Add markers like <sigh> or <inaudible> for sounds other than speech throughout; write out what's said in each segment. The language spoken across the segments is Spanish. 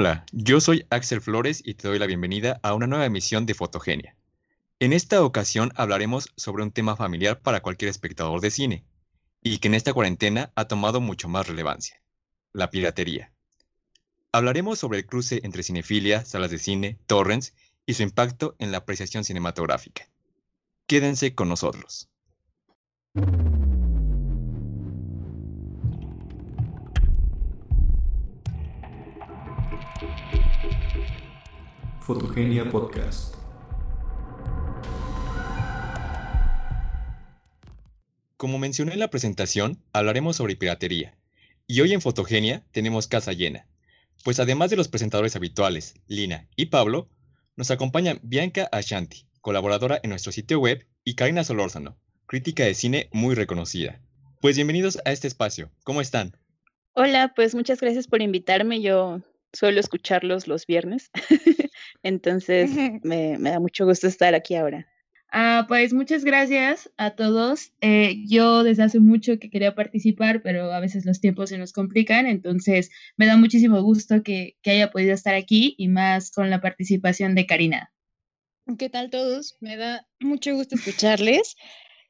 Hola, yo soy Axel Flores y te doy la bienvenida a una nueva emisión de Fotogenia. En esta ocasión hablaremos sobre un tema familiar para cualquier espectador de cine y que en esta cuarentena ha tomado mucho más relevancia, la piratería. Hablaremos sobre el cruce entre cinefilia, salas de cine, torrents y su impacto en la apreciación cinematográfica. Quédense con nosotros. Fotogenia Podcast. Como mencioné en la presentación, hablaremos sobre piratería. Y hoy en Fotogenia tenemos casa llena, pues además de los presentadores habituales, Lina y Pablo, nos acompañan Bianca Ashanti, colaboradora en nuestro sitio web, y Karina Solórzano, crítica de cine muy reconocida. Pues bienvenidos a este espacio. ¿Cómo están? Hola, pues muchas gracias por invitarme. Yo suelo escucharlos los viernes. <laughs> Entonces, <laughs> me, da mucho gusto estar aquí ahora. Ah, pues muchas gracias a todos. Eh, yo desde hace mucho que quería participar, pero a veces los tiempos se nos complican, entonces me da muchísimo gusto que, que haya podido estar aquí y más con la participación de Karina. ¿Qué tal todos? Me da mucho gusto escucharles.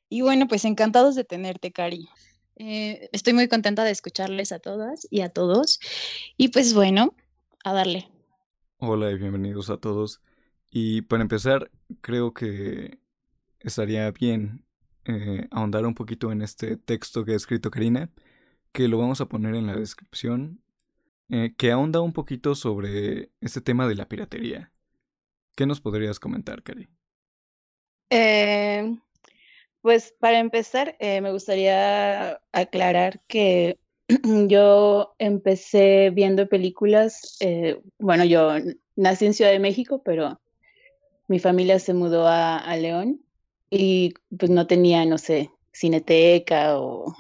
Y bueno, pues encantados de tenerte, Cari. Eh, estoy muy contenta de escucharles a todas y a todos. Y pues bueno, a darle. Hola y bienvenidos a todos. Y para empezar, creo que estaría bien eh, ahondar un poquito en este texto que ha escrito Karina, que lo vamos a poner en la descripción, eh, que ahonda un poquito sobre este tema de la piratería. ¿Qué nos podrías comentar, Cari? Eh, pues para empezar, me gustaría aclarar que <clears throat> yo empecé viendo películas, eh, bueno, yo nací en Ciudad de México, pero mi familia se mudó a, León y pues no tenía, no sé, cineteca o,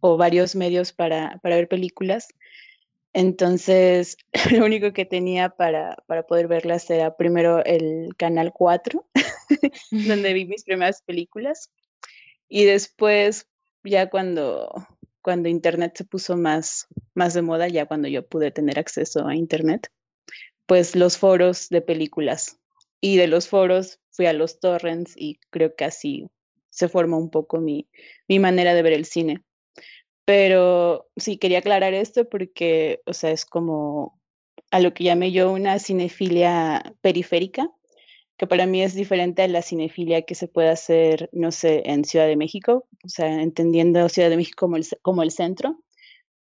varios medios para, para, ver películas. Entonces, <laughs> lo único que tenía para, para poder verlas era primero el Canal 4, <laughs> donde vi mis primeras películas. Y después, ya cuando cuando Internet se puso más, más de moda, ya cuando yo pude tener acceso a Internet, pues los foros de películas. Y de los foros fui a los torrents y creo que así se forma un poco mi, mi manera de ver el cine. Pero sí, quería aclarar esto porque, o sea, es como a lo que llamé yo una cinefilia periférica, que para mí es diferente a la cinefilia que se puede hacer, no sé, en Ciudad de México, o sea, entendiendo Ciudad de México como el, como el centro,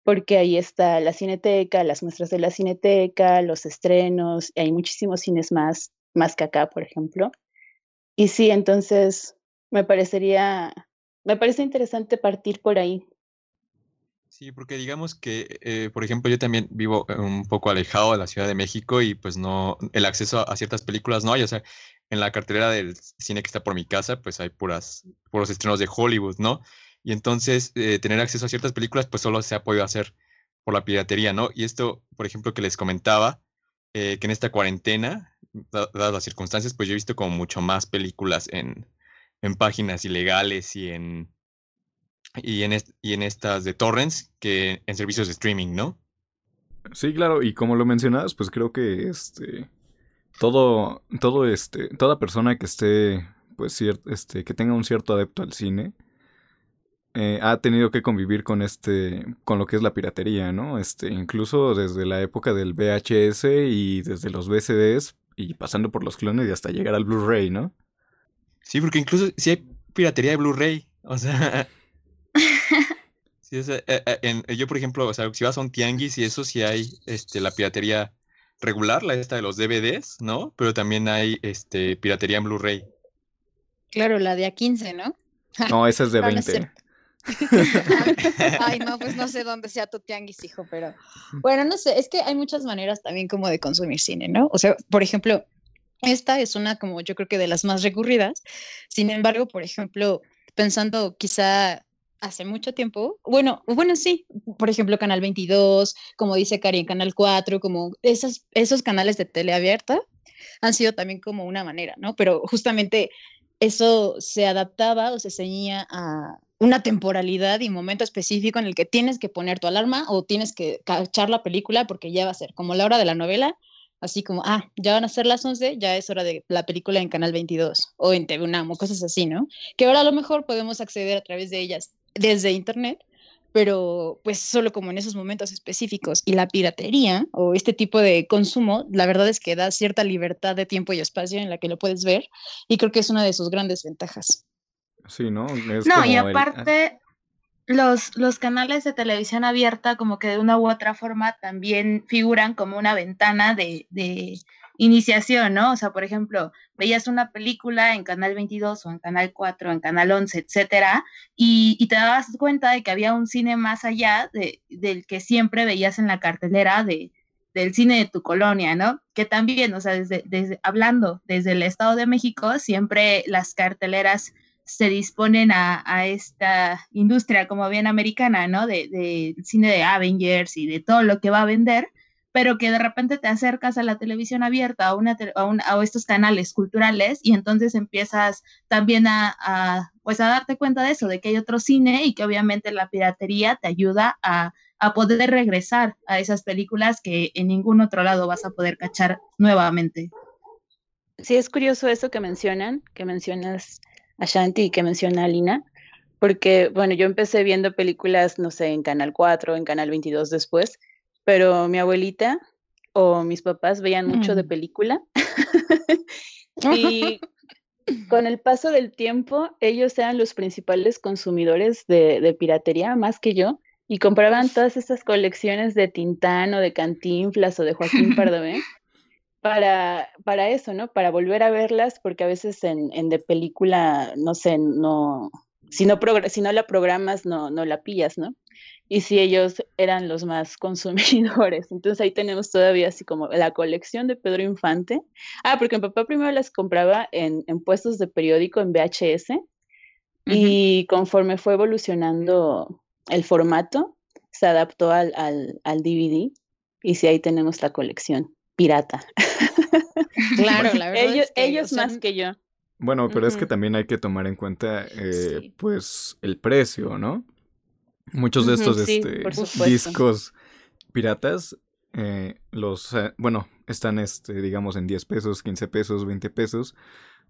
porque ahí está la cineteca, las muestras de la cineteca, los estrenos, y hay muchísimos cines más, más que acá, por ejemplo. Y sí, entonces me parecería, me parece interesante partir por ahí, Sí, porque digamos que, eh, por ejemplo, yo también vivo un poco alejado de la Ciudad de México y pues no, el acceso a, ciertas películas no hay, o sea, en la cartelera del cine que está por mi casa, pues hay puras, puros estrenos de Hollywood, ¿no? Y entonces eh, tener acceso a ciertas películas, pues solo se ha podido hacer por la piratería, ¿no? Y esto, por ejemplo, que les comentaba, eh, que en esta cuarentena, dadas las circunstancias, pues yo he visto como mucho más películas en, en páginas ilegales y en y en, y en estas de torrents que en servicios de streaming, ¿no? Sí, claro, y como lo mencionabas, pues creo que este todo todo este toda persona que esté pues cierto este que tenga un cierto adepto al cine eh, ha tenido que convivir con este con lo que es la piratería, ¿no? Este incluso desde la época del VHS y desde los VCDs y pasando por los clones y hasta llegar al Blu-ray, ¿no? Sí, porque incluso si hay piratería de Blu-ray, o sea, Sí, eh, eh, yo, por ejemplo, o sea, si vas a un tianguis y eso, sí hay este, la piratería regular, la esta de los DVDs, ¿no? Pero también hay este, piratería en Blu-ray. Claro, la de A15, ¿no? <laughs> No, esa es de 20. <laughs> Ay, no, pues no sé dónde sea tu tianguis, hijo, pero bueno, no sé, es que hay muchas maneras también como de consumir cine, ¿no? O sea, por ejemplo, esta es una como yo creo que de las más recurridas. Sin embargo, por ejemplo, pensando quizá hace mucho tiempo, bueno, bueno, sí, por ejemplo, Canal 22, como dice Cari, Canal 4, como esos, esos canales de tele abierta han sido también como una manera, ¿no? Pero justamente eso se adaptaba o se ceñía a, una temporalidad y momento específico en el que tienes que poner tu alarma o tienes que cachar la película porque ya va a ser como la hora de la novela, así como, ah, ya van a ser las 11, ya es hora de la película en Canal 22 o en TV UNAM o cosas así, ¿no? Que ahora a lo mejor podemos acceder a través de ellas desde Internet, pero pues solo como en esos momentos específicos. Y la piratería o este tipo de consumo, la verdad es que da cierta libertad de tiempo y espacio en la que lo puedes ver y creo que es una de sus grandes ventajas. Sí, ¿no? no, y aparte, los, los canales de televisión abierta como que de una u otra forma también figuran como una ventana de, de iniciación, ¿no? O sea, por ejemplo, veías una película en Canal 22 o en Canal 4, en Canal 11, etcétera, y, y te dabas cuenta de que había un cine más allá de, del que siempre veías en la cartelera de, del cine de tu colonia, ¿no? Que también, o sea, desde, desde, hablando desde el Estado de México, siempre las carteleras se disponen a, esta industria como bien americana, ¿no? De, de, cine de Avengers y de todo lo que va a vender, pero que de repente te acercas a la televisión abierta, a, a, un, a estos canales culturales y entonces empiezas también a, a, pues a darte cuenta de eso, de que hay otro cine y que obviamente la piratería te ayuda a, a poder regresar a esas películas que en ningún otro lado vas a poder cachar nuevamente. Sí, es curioso eso que mencionan, que mencionas Ashanti que menciona Alina, porque, bueno, yo empecé viendo películas, no sé, en Canal 4, en Canal 22 después, pero mi abuelita o mis papás veían mucho de película. <laughs> y <laughs> con el paso del tiempo, ellos eran los principales consumidores de, de, piratería, más que yo, y compraban todas estas colecciones de Tintán o de Cantinflas o de Joaquín <laughs> Pardavé para, para eso, ¿no? Para volver a verlas, porque a veces en, en de película, no sé, no, si no, si no la programas, no, no la pillas, ¿no? Y si ellos eran los más <laughs> consumidores. Entonces ahí tenemos todavía así como la colección de Pedro Infante. Ah, porque mi papá primero las compraba en, en puestos de periódico en VHS uh -huh. y conforme fue evolucionando el formato, se adaptó al, al, al DVD y sí, ahí tenemos la colección pirata. <laughs> Claro, la verdad. ellos es que, ellos más que yo. Bueno, pero es que también hay que tomar en cuenta, eh, Sí. pues, el precio, ¿no? Muchos de estos sí, este, discos piratas, eh, los, eh, bueno, están, este, digamos, en 10 pesos, 15 pesos, 20 pesos,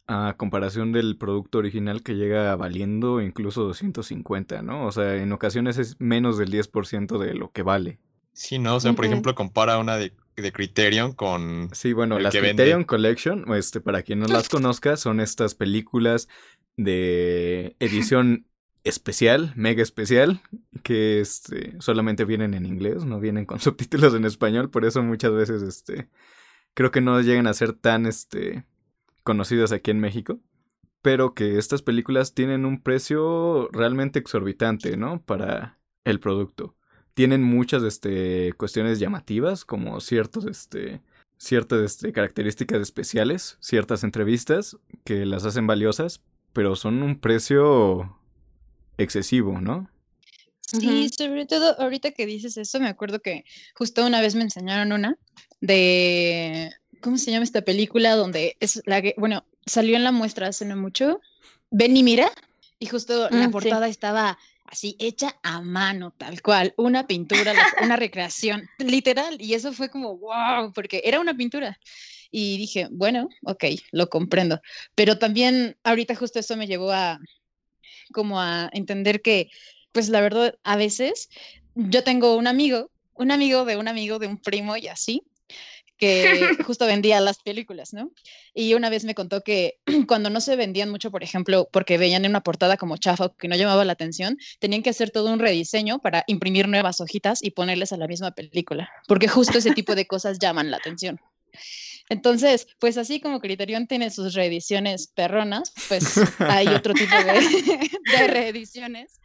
a comparación del producto original que llega valiendo incluso 250, ¿no? O sea, en ocasiones es menos del 10% de lo que vale. Sí, ¿no? O sea, por ejemplo, compara una de, de Criterion con... Sí, bueno, las vende. Criterion Collection, este, para quien no las conozca, son estas películas de edición <laughs> especial, mega especial, que este, solamente vienen en inglés, no vienen con <laughs> subtítulos en español, por eso muchas veces este, creo que no llegan a ser tan este, conocidas aquí en México, pero que estas películas tienen un precio realmente exorbitante, ¿no? Para el producto. Tienen muchas este, cuestiones llamativas, como ciertos, este, ciertas este, características especiales, ciertas entrevistas que las hacen valiosas, pero son un precio excesivo, ¿no? Sí, sobre todo ahorita que dices eso, me acuerdo que justo una vez me enseñaron una de, ¿cómo se llama esta película? Donde es la que, bueno, salió en la muestra hace no mucho, Ven y mira, y justo Mm, la sí. portada estaba así hecha a mano, tal cual, una pintura, una <laughs> recreación, literal, y eso fue como, wow, porque era una pintura. Y dije, bueno, ok, lo comprendo. Pero también ahorita justo eso me llevó a como a entender que, pues la verdad, a veces yo tengo un amigo, un amigo de un amigo de un primo y así, que <laughs> justo vendía las películas, ¿no? Y una vez me contó que <clears throat> cuando no se vendían mucho, por ejemplo, porque veían en una portada como chafa o que no llamaba la atención, tenían que hacer todo un rediseño para imprimir nuevas hojitas y ponerles a la misma película, porque justo ese tipo de cosas llaman la atención. Entonces, pues así como Criterion tiene sus reediciones perronas, pues <laughs> hay otro tipo de, <laughs> de reediciones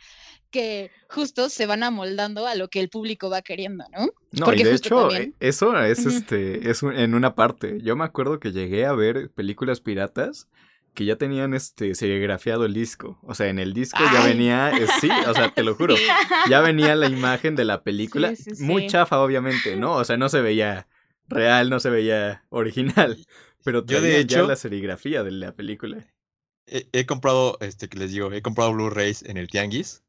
que justo se van amoldando a lo que el público va queriendo, ¿no? No, Porque y de hecho, también- eh, eso es este, es un- en una parte. Yo me acuerdo que llegué a ver películas piratas que ya tenían este serigrafiado el disco. O sea, en el disco ya venía, eh, sí, o sea, te lo <laughs> juro, Sí. ya venía la imagen de la película, Sí, sí, muy sí. chafa obviamente, ¿no? O sea, no se veía real, no se veía original, pero Yo, de traía ya hecho- la serigrafía de la película. he, he comprado, este, que les digo, he comprado Blu-rays en el Tianguis.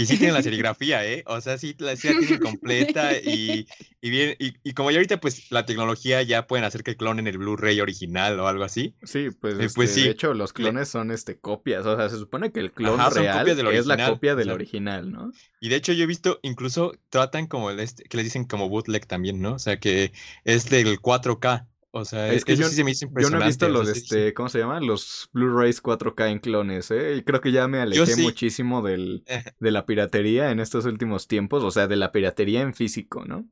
Y sí tienen la serigrafía, ¿eh? O sea, sí la, sí la tienen completa y, y bien. Y, y como ya ahorita, pues la tecnología ya pueden hacer que clonen el Blu-ray original o algo así. Sí, pues, Eh, este, pues sí. de hecho los Le- clones son este copias, o sea, se supone que el clon Ajá, real es la copia o del sea. original, ¿no? Y de hecho yo he visto, incluso tratan como el este, que les dicen como bootleg también, ¿no? O sea, que es del 4K. O sea, Es que eso yo- sí se me hizo Yo impresionante. no he visto los, este, ¿cómo se llama? Los Blu-rays 4K en clones, ¿eh? Y creo que ya me alejé sí. muchísimo del, de la piratería en estos últimos tiempos, o sea, de la piratería en físico, ¿no?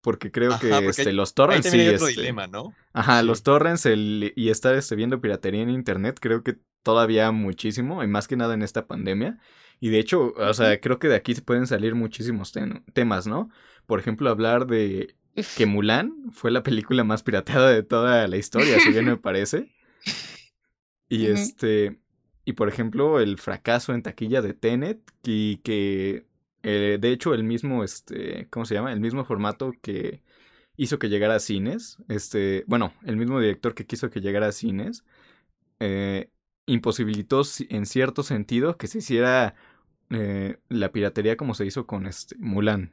Porque creo que porque este, los torrents sí, hay otro este, dilema, ¿no? Ajá, Sí. los torrents el, y estar este, viendo piratería en internet, creo que todavía muchísimo, y más que nada en esta pandemia. Y de hecho, o sea, creo que de aquí se pueden salir muchísimos ten- temas, ¿no? Por ejemplo, hablar de. Que Mulan fue la película más pirateada de toda la historia, si bien me <laughs> parece. Y este, y por ejemplo, el fracaso en taquilla de Tenet, y que eh, de hecho el mismo, este, ¿cómo se llama? El mismo formato que hizo que llegara a cines, este, bueno, el mismo director que quiso que llegara a cines, eh, imposibilitó en cierto sentido que se hiciera eh, la piratería como se hizo con este Mulan.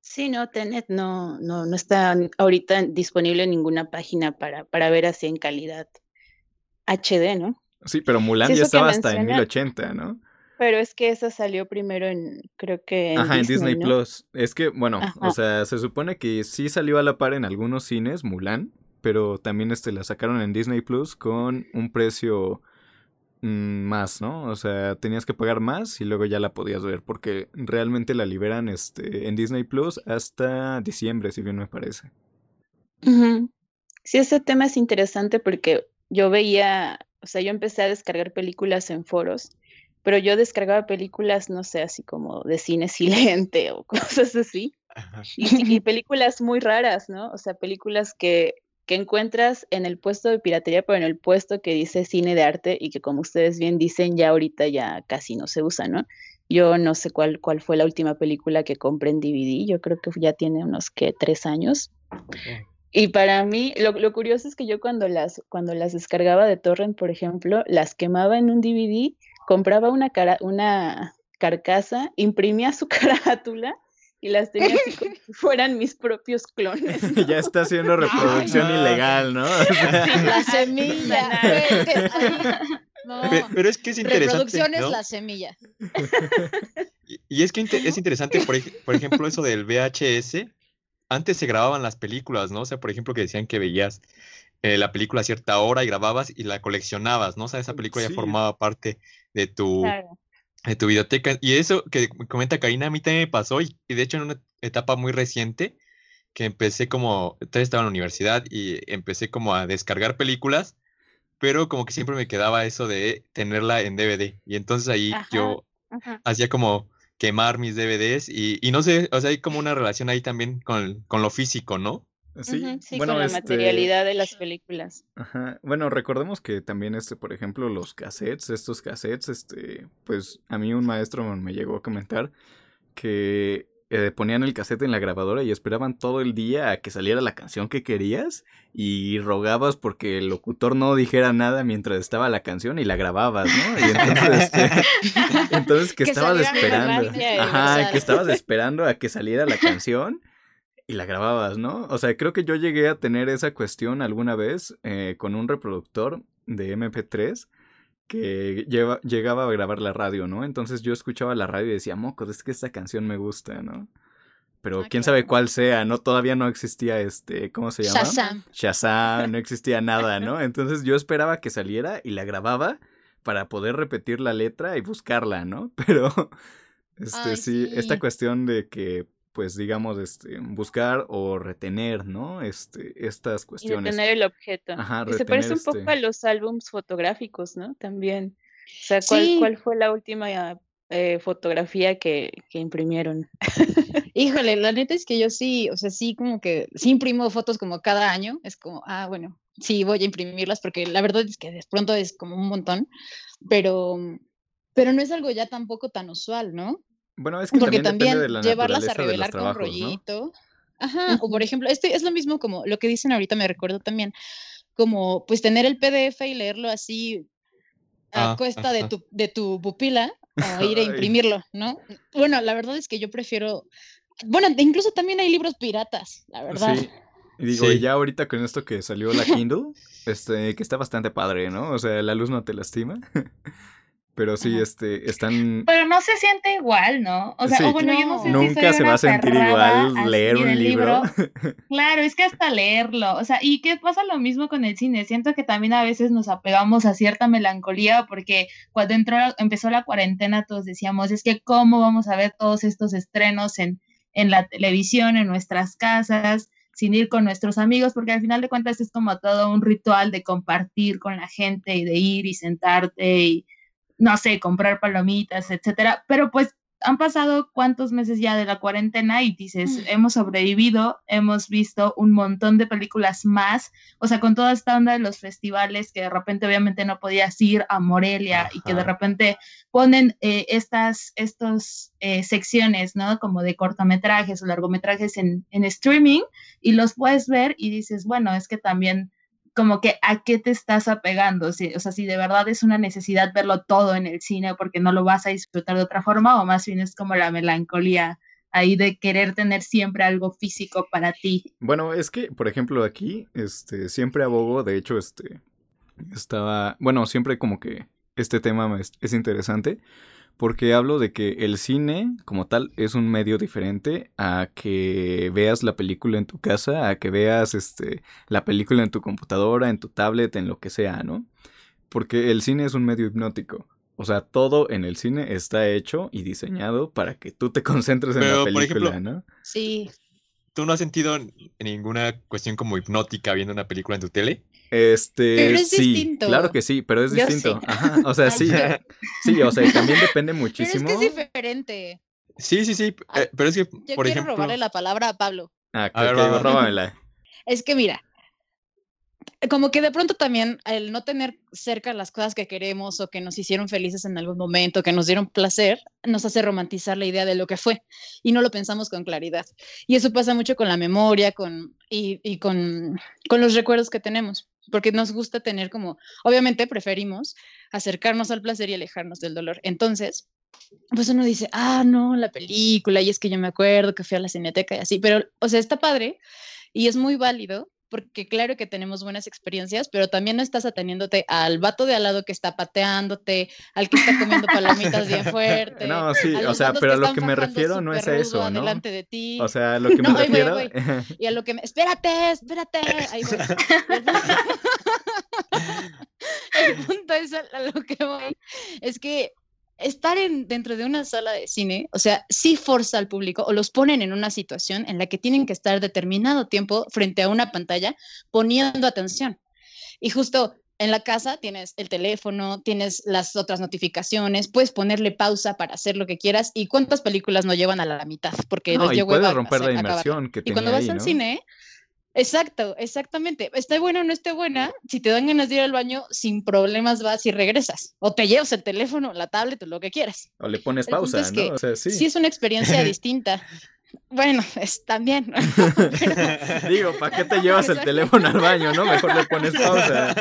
Sí, no, Tenet no, no, no está ahorita disponible en ninguna página para, para ver así en calidad HD, ¿no? Sí, pero Mulan Sí, ya estaba hasta en menciona- 1080, ¿no? Pero es que esa salió primero en, creo que en Ajá, en Disney ¿no? Plus. Es que, bueno, o sea, se supone que sí salió a la par en algunos cines, Mulan, pero también este la sacaron en Disney Plus con un precio más, ¿no? O sea, tenías que pagar más y luego ya la podías ver, porque realmente la liberan este en Disney Plus hasta diciembre, si bien me parece. Sí, ese tema es interesante porque yo veía, o sea, yo empecé a descargar películas en foros, pero yo descargaba películas, no sé, así como de cine <laughs> silente o cosas así, y películas muy raras, ¿no? O sea, películas que, que encuentras en el puesto de piratería, pero en el puesto que dice cine de arte y que como ustedes bien dicen, ya ahorita ya casi no se usa, ¿no? Yo no sé cuál, cuál fue la última película que compré en DVD, yo creo que ya tiene unos, que Tres años. Y para mí, lo, lo curioso es que yo cuando las, cuando las descargaba de torrent, por ejemplo, las quemaba en un DVD, compraba una, cara, una carcasa, imprimía su <laughs> carátula y las tenía así como <laughs> si fueran mis propios clones. ¿no? <laughs> ya está haciendo reproducción no. ilegal, ¿no? <laughs> O sea, La semilla. No. Pe- Pero, es que es interesante, Reproducción es ¿no? la semilla. Y, y es que es interesante, por, ej- por ejemplo, eso del VHS. Antes se grababan las películas, ¿no? O sea, por ejemplo, que decían que veías eh, la película a cierta hora y grababas y la coleccionabas, ¿no? O sea, esa película Sí. ya formaba parte de tu, Claro. De tu videoteca. Y eso que comenta Karina, a mí también me pasó, y, y de hecho en una etapa muy reciente, que empecé como, todavía estaba en la universidad y empecé como a descargar películas, pero como que siempre me quedaba eso de tenerla en DVD. Y entonces ahí Ajá. yo Ajá. hacía como quemar mis DVDs y, y no sé, o sea, hay como una relación ahí también con, con lo físico, ¿no? Sí, sí, bueno, con la este, materialidad de las películas. Ajá. Bueno, recordemos que también, este, por ejemplo, los cassettes, estos cassettes, este, pues a mí un maestro me llegó a comentar que eh, ponían el cassette en la grabadora y esperaban todo el día a que saliera la canción que querías y rogabas porque el locutor no dijera nada mientras estaba la canción y la grababas, ¿no? Y entonces, este, <laughs> entonces que, Que estabas esperando, ajá, que estabas esperando a que saliera la canción y la grababas, ¿no? O sea, creo que yo llegué a tener esa cuestión alguna vez eh, con un reproductor de MP3 que lleva- llegaba a grabar la radio, ¿no? Entonces yo escuchaba la radio y decía, moco, es que esta canción me gusta, ¿no? Pero Ah, quién sabe cuál sea, ¿no? Todavía no existía este, ¿cómo se llama? Shazam. Shazam, no existía nada, <laughs> ¿no? Entonces yo esperaba que saliera y la grababa para poder repetir la letra y buscarla, ¿no? <laughs> Pero, este, Ay, sí, esta cuestión de que, pues, digamos, este, buscar o retener, ¿no? Este, estas Y cuestiones. retener el objeto. Ajá, Y se parece un retener, poco este- a los álbums fotográficos, ¿no? También. O sea, ¿cuál, Sí. cuál fue la última eh, fotografía que, que imprimieron? <laughs> Híjole, la neta es que yo sí, o sea, sí como que, sí imprimo fotos como cada año, es como, ah, bueno, sí voy a imprimirlas porque la verdad es que de pronto es como un montón, pero, pero no es algo ya tampoco tan usual, ¿no? Bueno, es que Porque también, también depende de la llevarlas a de revelar con trabajos, ¿no? rollito. Ajá, o por ejemplo, este es lo mismo como lo que dicen ahorita, me recuerdo también, como pues tener el PDF y leerlo así a Ah, cuesta de ajá. tu, de tu pupila o ir a <laughs> imprimirlo, ¿no? Bueno, la verdad es que yo prefiero, bueno, incluso también hay libros piratas, la verdad. Sí. Y digo, Sí. y ya ahorita con esto que salió la <laughs> Kindle, este, que está bastante padre, ¿no? O sea, la luz no te lastima. <laughs> Pero sí, Ajá. este, están... Pero no se siente igual, ¿no? O sea, Sí, o bueno, yo no No. sé si Nunca soy se va a sentir igual leer un libro. <laughs> Claro, es que hasta leerlo, o sea, y que pasa lo mismo con el cine, siento que también a veces nos apegamos a cierta melancolía porque cuando entró, empezó la cuarentena todos decíamos, es que cómo vamos a ver todos estos estrenos en, en la televisión, en nuestras casas, sin ir con nuestros amigos, porque al final de cuentas es como todo un ritual de compartir con la gente y de ir y sentarte y, no sé, comprar palomitas, etcétera, pero pues han pasado cuántos meses ya de la cuarentena y dices, Mm. hemos sobrevivido, hemos visto un montón de películas más, o sea, con toda esta onda de los festivales que de repente obviamente no podías ir a Morelia y que de repente ponen eh, estas estos, eh, secciones, ¿no? Como de cortometrajes o largometrajes en, en streaming y los puedes ver y dices, bueno, es que también como que a qué te estás apegando, si, o sea, si de verdad es una necesidad verlo todo en el cine porque no lo vas a disfrutar de otra forma o más bien es como la melancolía ahí de querer tener siempre algo físico para ti. Bueno, es que, por ejemplo, aquí, este, siempre abogo, de hecho, este, estaba, bueno, siempre como que este tema es, es interesante, porque hablo de que el cine, como tal, es un medio diferente a que veas la película en tu casa, a que veas, este, la película en tu computadora, en tu tablet, en lo que sea, ¿no? Porque el cine es un medio hipnótico. O sea, todo en el cine está hecho y diseñado para que tú te <laughs> concentres en Pero, la por película, ejemplo, ¿no? Sí, ¿Tú no has sentido ninguna cuestión como hipnótica viendo una película en tu tele? Este, Pero es sí, distinto. claro que sí, pero es Yo distinto. sí. Ajá, o sea, Ay, <laughs> sí, yo- sí, o sea, también depende <laughs> pero es muchísimo. que es diferente. Sí, sí, sí. Ah, eh, pero es que, Yo por quiero ejemplo. robarle la palabra a Pablo. Ah, A ver, ok, va, va. róbamela. <laughs> Es que mira, como que de pronto también el no tener cerca las cosas que queremos o que nos hicieron felices en algún momento, que nos dieron placer, nos hace romantizar la idea de lo que fue y no lo pensamos con claridad. Y eso pasa mucho con la memoria con, y, y con, con los recuerdos que tenemos, porque nos gusta tener como, obviamente preferimos acercarnos al placer y alejarnos del dolor. Entonces, pues uno dice, ah, no, la película, y es que yo me acuerdo que fui a la cineteca y así, pero, o sea, está padre y es muy válido porque claro que tenemos buenas experiencias, pero también no estás ateniéndote al vato de al lado que está pateándote, al que está comiendo palomitas bien <laughs> fuerte. No, sí, o sea, pero a lo que me refiero no es a eso, ¿no? Delante de ti. O sea, a lo que <laughs> me No, voy, refiero. y a lo que me, espérate, espérate. Ahí voy. <laughs> El punto es a lo que voy. Es que estar en, dentro de una sala de cine, o sea, sí forza al público o los ponen en una situación en la que tienen que estar determinado tiempo frente a una pantalla poniendo atención. Y justo en la casa tienes el teléfono, tienes las otras notificaciones, puedes ponerle pausa para hacer lo que quieras. ¿Y cuántas películas no llevan a la mitad? Porque No, y puedes romper la hacer- inmersión que Y cuando vas ahí, al ¿no? cine, exacto, exactamente. Esté buena o no esté buena, si te dan ganas de ir al baño, sin problemas vas y regresas. O te llevas el teléfono, la tablet o lo que quieras. O le pones El pausa, es ¿no? que O sea, sí. Sí, es una experiencia <laughs> distinta. Bueno, es también. <laughs> Digo, ¿para qué te llevas el teléfono al baño, no? Mejor le pones pausa.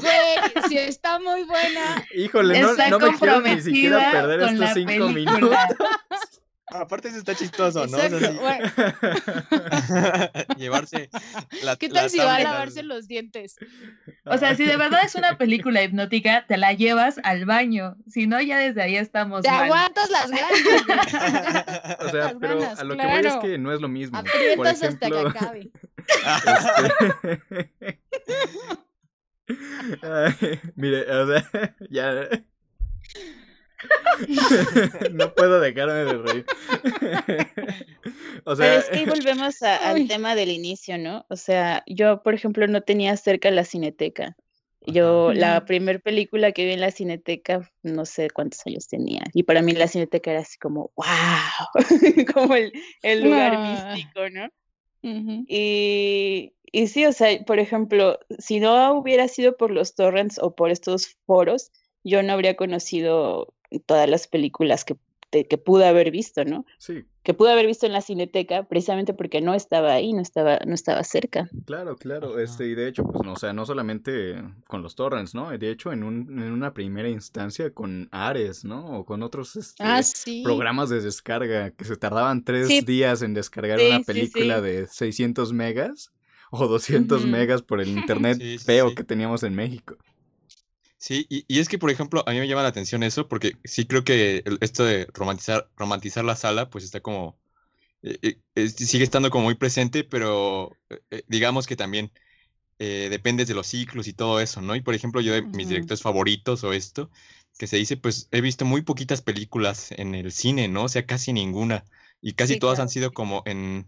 Güey, si está muy buena. Híjole, no, me quiero ni siquiera perder estos cinco película. minutos. <laughs> Aparte, eso está chistoso, ¿no? O sea, Exacto, sí, bueno, <laughs> llevarse la ¿Qué la tal si va a lavarse los dientes? O sea, si de verdad es una película hipnótica, te la llevas al baño. Si no, ya desde ahí estamos Te mal. aguantas las ganas. O sea, Las pero ganas, a lo que voy es claro. que no es lo mismo. Por Aprietas hasta que ejemplo, acabe. <laughs> este... <laughs> Ay, mire, o sea, ya. <laughs> no puedo dejarme de reír. <laughs> o Pero sea, es que ahí volvemos a- al tema del inicio, ¿no? O sea, yo, por ejemplo, no tenía cerca la cineteca. Yo, la primera película que vi en la cineteca, no sé cuántos años tenía. Y para mí la cineteca era así como, wow, <laughs> como el, el lugar Ah. místico, ¿no? Y, y sí, o sea, por ejemplo, si no hubiera sido por los torrents o por estos foros, yo no habría conocido todas las películas que, te- que pude haber visto, ¿no? sí, que pude haber visto en la cineteca precisamente porque no estaba ahí, no estaba, no estaba cerca. Claro, claro, este, y de hecho, pues no, o sea, no solamente con los torrents, ¿no? De hecho, en, un, en una primera instancia con Ares, ¿no? O con otros este, Ah, sí. programas de descarga que se tardaban tres Sí. días en descargar Sí, una película sí. de 600 megas o 200 Ujú. megas por el <laughs> internet Sí, sí, feo sí. que teníamos en México. Sí, y, y es que, por ejemplo, a mí me llama la atención eso, porque sí creo que el- esto de romantizar, romantizar la sala, pues está como, eh, eh, sigue estando como muy presente, pero eh, digamos que también depende de los ciclos y todo eso, ¿no? Y por ejemplo, yo de mis directores favoritos o esto, que se dice, pues he visto muy poquitas películas en el cine, ¿no? O sea, casi ninguna. Y casi Sí, todas claro. han sido como en,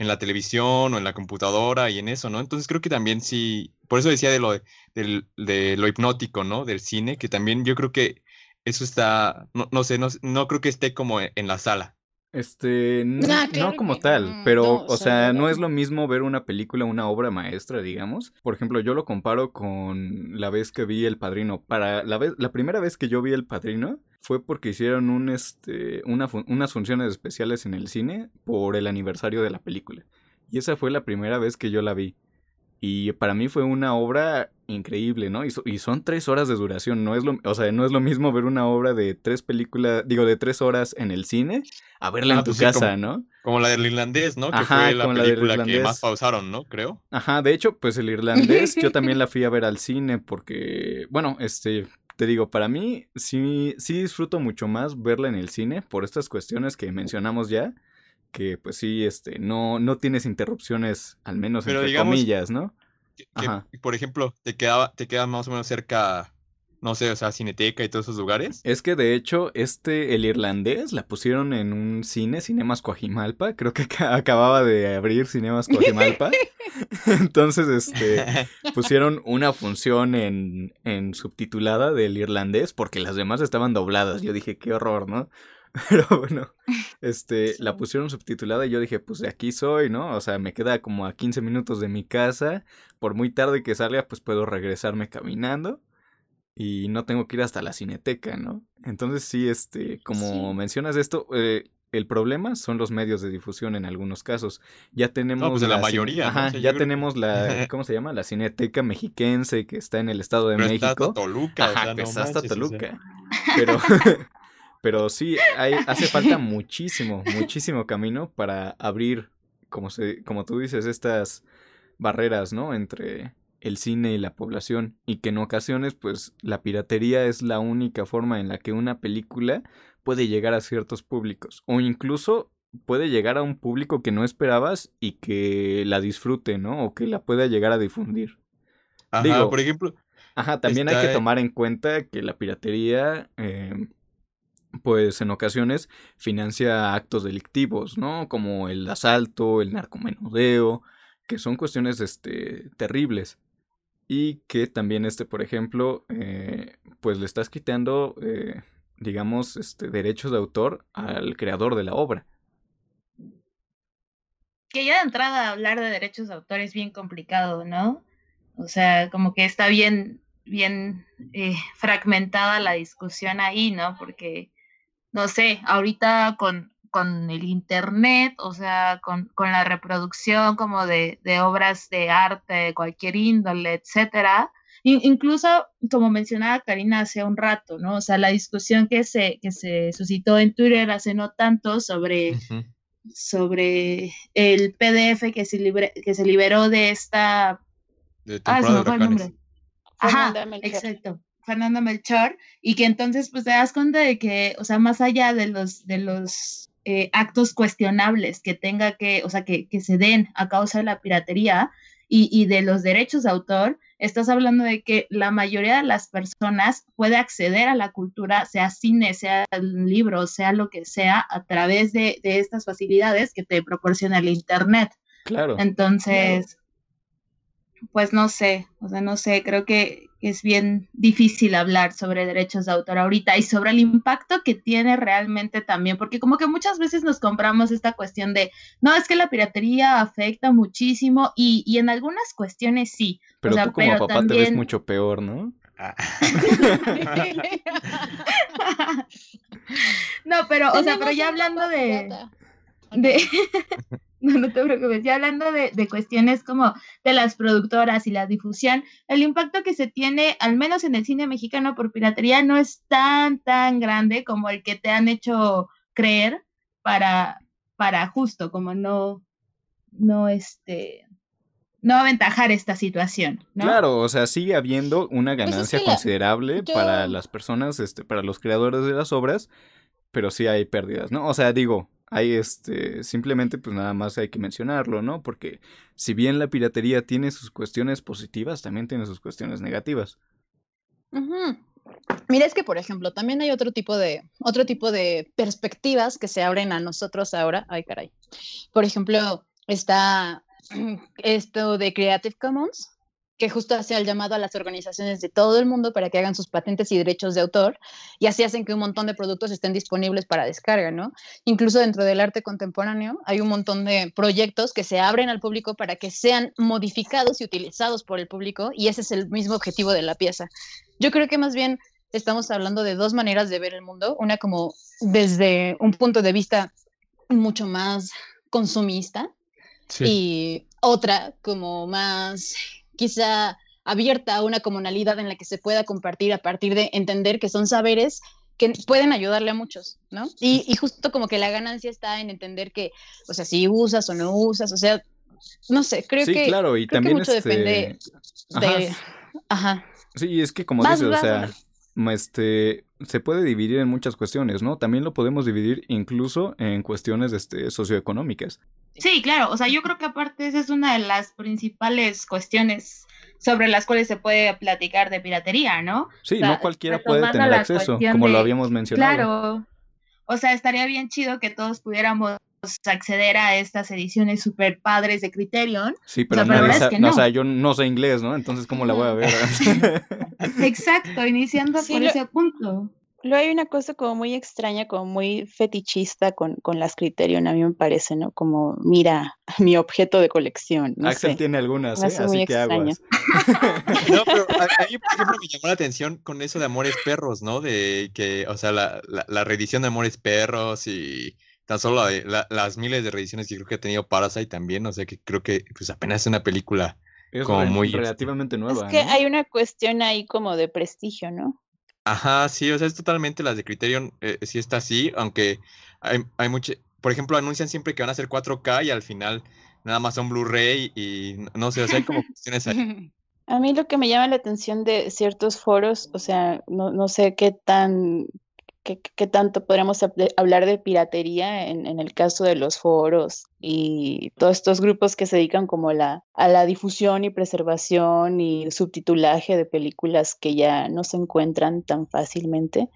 en la televisión o en la computadora y en eso, ¿no? Entonces creo que también sí, por eso decía de lo, de- lo hipnótico, ¿no? Del cine, que también yo creo que eso está, no, no sé, no, no creo que esté como en la sala. Este, Ah, no como que tal, pero, no, o sea, sea, no es lo mismo ver una película, una obra maestra, digamos. Por ejemplo, yo lo comparo con la vez que vi El Padrino. Para la vez, la primera vez que yo vi El Padrino fue porque hicieron un, este, una, fun- unas funciones especiales en el cine por el aniversario de la película. Y esa fue la primera vez que yo la vi. Y para mí fue una obra increíble, ¿no? Y, so- y son tres horas de duración, no es lo, o sea, no es lo mismo ver una obra de tres películas, digo, de tres horas en el cine, a verla Ah, en tu pues sí, casa, como- ¿no? Como la del irlandés, ¿no? Que Ajá, fue la como la película que más pausaron, ¿no? Creo. Ajá, de hecho, pues el irlandés yo <laughs> también la fui a ver al cine porque, bueno, este, te digo, para mí sí, sí disfruto mucho más verla en el cine por estas cuestiones que mencionamos ya, que pues sí, este, no, no tienes interrupciones, al menos Pero entre digamos- comillas, ¿no? Que, que, Ajá. por ejemplo, te quedaba, te queda más o menos cerca, no sé, o sea, Cineteca y todos esos lugares. Es que de hecho, este, el irlandés, la pusieron en un cine, Cinemas Coajimalpa. Creo que ca- acababa de abrir Cinemas Coajimalpa. <laughs> Entonces, este, <laughs> pusieron una función en, en subtitulada del irlandés porque las demás estaban dobladas. Yo dije, qué horror, ¿no? <laughs> Pero bueno, este, la pusieron subtitulada y yo dije, pues de aquí soy, ¿no? O sea, me queda como a 15 minutos de mi casa. Por muy tarde que salga, pues puedo regresarme caminando y no tengo que ir hasta la cineteca, ¿no? Entonces sí, este, como Sí. mencionas esto, eh, el problema son los medios de difusión en algunos casos. Ya tenemos pues en la mayoría, ¿no? Ajá, ya tenemos la, <laughs> ¿cómo se llama? La Cineteca Mexiquense que está en el Estado de Pero está México. hasta Toluca, o Ajá, sea, que no está hasta manches. Toluca. Pero, <laughs> pero sí, hay, hace falta muchísimo, muchísimo camino para abrir, como, se, como tú dices, estas barreras, ¿no? Entre el cine y la población. Y que en ocasiones, pues, la piratería es la única forma en la que una película puede llegar a ciertos públicos. O incluso puede llegar a un público que no esperabas y que la disfrute, ¿no? O que la pueda llegar a difundir. Ajá, Digo, por ejemplo, Ajá, también hay que tomar en cuenta que la piratería, eh, pues en ocasiones financia actos delictivos, ¿no? Como el asalto, el narcomenudeo, que son cuestiones, este, terribles. Y que también, este, por ejemplo, eh, pues le estás quitando, eh, digamos, este, derechos de autor al creador de la obra. que ya de entrada hablar de derechos de autor es bien complicado, ¿no? O sea, como que está bien, bien eh, fragmentada la discusión ahí, ¿no? Porque, no sé, ahorita con, con el internet, o sea, con, con la reproducción como de, de obras de arte, de cualquier índole, etcétera. In- incluso, como mencionaba Karina hace un rato, ¿no? O sea, la discusión que se, que se suscitó en Twitter hace no tanto sobre sobre el PDF que se, libre- que se liberó de esta... de Ah, se temporada me de fue el nombre. Ajá, Fernanda Melchor. exacto. Fernando Melchor. Y que entonces pues te das cuenta de que, o sea, más allá de los, de los eh, actos cuestionables que tenga que, o sea, que, que se den a causa de la piratería y, y de los derechos de autor, estás hablando de que la mayoría de las personas puede acceder a la cultura, sea cine, sea libro, sea lo que sea, a través de, de estas facilidades que te proporciona el Internet. Claro. Entonces, pues no sé, o sea, no sé, creo que es bien difícil hablar sobre derechos de autor ahorita y sobre el impacto que tiene realmente también, porque como que muchas veces nos compramos esta cuestión de, no, es que la piratería afecta muchísimo y, y en algunas cuestiones sí. Pero o sea, tú como pero papá te ves mucho peor, ¿no? Ah. <laughs> no, pero, o sea, pero ya hablando de, <laughs> <laughs> no, no te preocupes, ya hablando de, de, cuestiones como de las productoras y la difusión, el impacto que se tiene, al menos en el cine mexicano por piratería, no es tan, tan grande como el que te han hecho creer para, para justo, como no, no, este, no aventajar esta situación. ¿no? Claro, o sea, sigue habiendo una ganancia pues es que considerable yo... para las personas, este, para los creadores de las obras, pero sí hay pérdidas, ¿no? O sea, digo, hay este, simplemente pues nada más hay que mencionarlo, ¿no? Porque si bien la piratería tiene sus cuestiones positivas, también tiene sus cuestiones negativas. Mira, es que por ejemplo, también hay otro tipo de otro tipo de perspectivas que se abren a nosotros ahora. Ay, caray. Por ejemplo, está <clears throat> esto de Creative Commons, que justo hace el llamado a las organizaciones de todo el mundo para que hagan sus patentes y derechos de autor, y así hacen que un montón de productos estén disponibles para descarga, ¿no? Incluso dentro del arte contemporáneo hay un montón de proyectos que se abren al público para que sean modificados y utilizados por el público, y ese es el mismo objetivo de la pieza. Yo creo que más bien estamos hablando de dos maneras de ver el mundo, una como desde un punto de vista mucho más consumista, Sí. y otra como más quizá abierta a una comunalidad en la que se pueda compartir a partir de entender que son saberes que pueden ayudarle a muchos, ¿no? Y, y, justo como que la ganancia está en entender que, o sea, si usas o no usas, o sea, no sé, creo sí, que, claro, y creo también que mucho este... depende de... Ajá. Ajá. Sí, es que como dices, o sea, este, se puede dividir en muchas cuestiones, ¿no? También lo podemos dividir incluso en cuestiones este, socioeconómicas. Sí, claro, o sea, yo creo que aparte esa es una de las principales cuestiones sobre las cuales se puede platicar de piratería, ¿no? Sí, o sea, no cualquiera puede tener acceso, como de, lo habíamos mencionado. Claro, o sea, estaría bien chido que todos pudiéramos acceder a estas ediciones super padres de Criterion. Sí, pero, o sea, nadie pero sa- es que no, no. o sea, yo no sé inglés, ¿no? Entonces, ¿cómo la voy a ver? <laughs> Exacto, iniciando Sí, por lo- ese punto. Luego hay una cosa como muy extraña, como muy fetichista con, con las Criterion, a mí me parece, ¿no? Como, mira, <laughs> mi objeto de colección, no Axel sé. tiene algunas, Me ¿eh? Así que aguas. <laughs> No, pero <laughs> a, a mí, por ejemplo, me llamó la atención con eso de Amores Perros, ¿no? De que, o sea, la, la, la reedición de Amores Perros y tan solo la de- la- las miles de reediciones que creo que ha tenido Parasite también, o sea, que creo que pues apenas es una película. Es Como re- muy, este, relativamente nueva, Es que ¿no? hay una cuestión ahí como de prestigio, ¿no? Ajá, sí, o sea, es totalmente las de Criterion, eh, sí está así, aunque hay, hay mucho, por ejemplo, anuncian siempre que van a ser 4K y al final nada más son Blu-ray y no sé, o sea, hay como <laughs> cuestiones ahí. A mí lo que me llama la atención de ciertos foros, o sea, no, no sé qué tan, qué, qué tanto podríamos hab- hablar de piratería en, en el caso de los foros y todos estos grupos que se dedican como la, a la difusión y preservación y subtitulaje de películas que ya no se encuentran tan fácilmente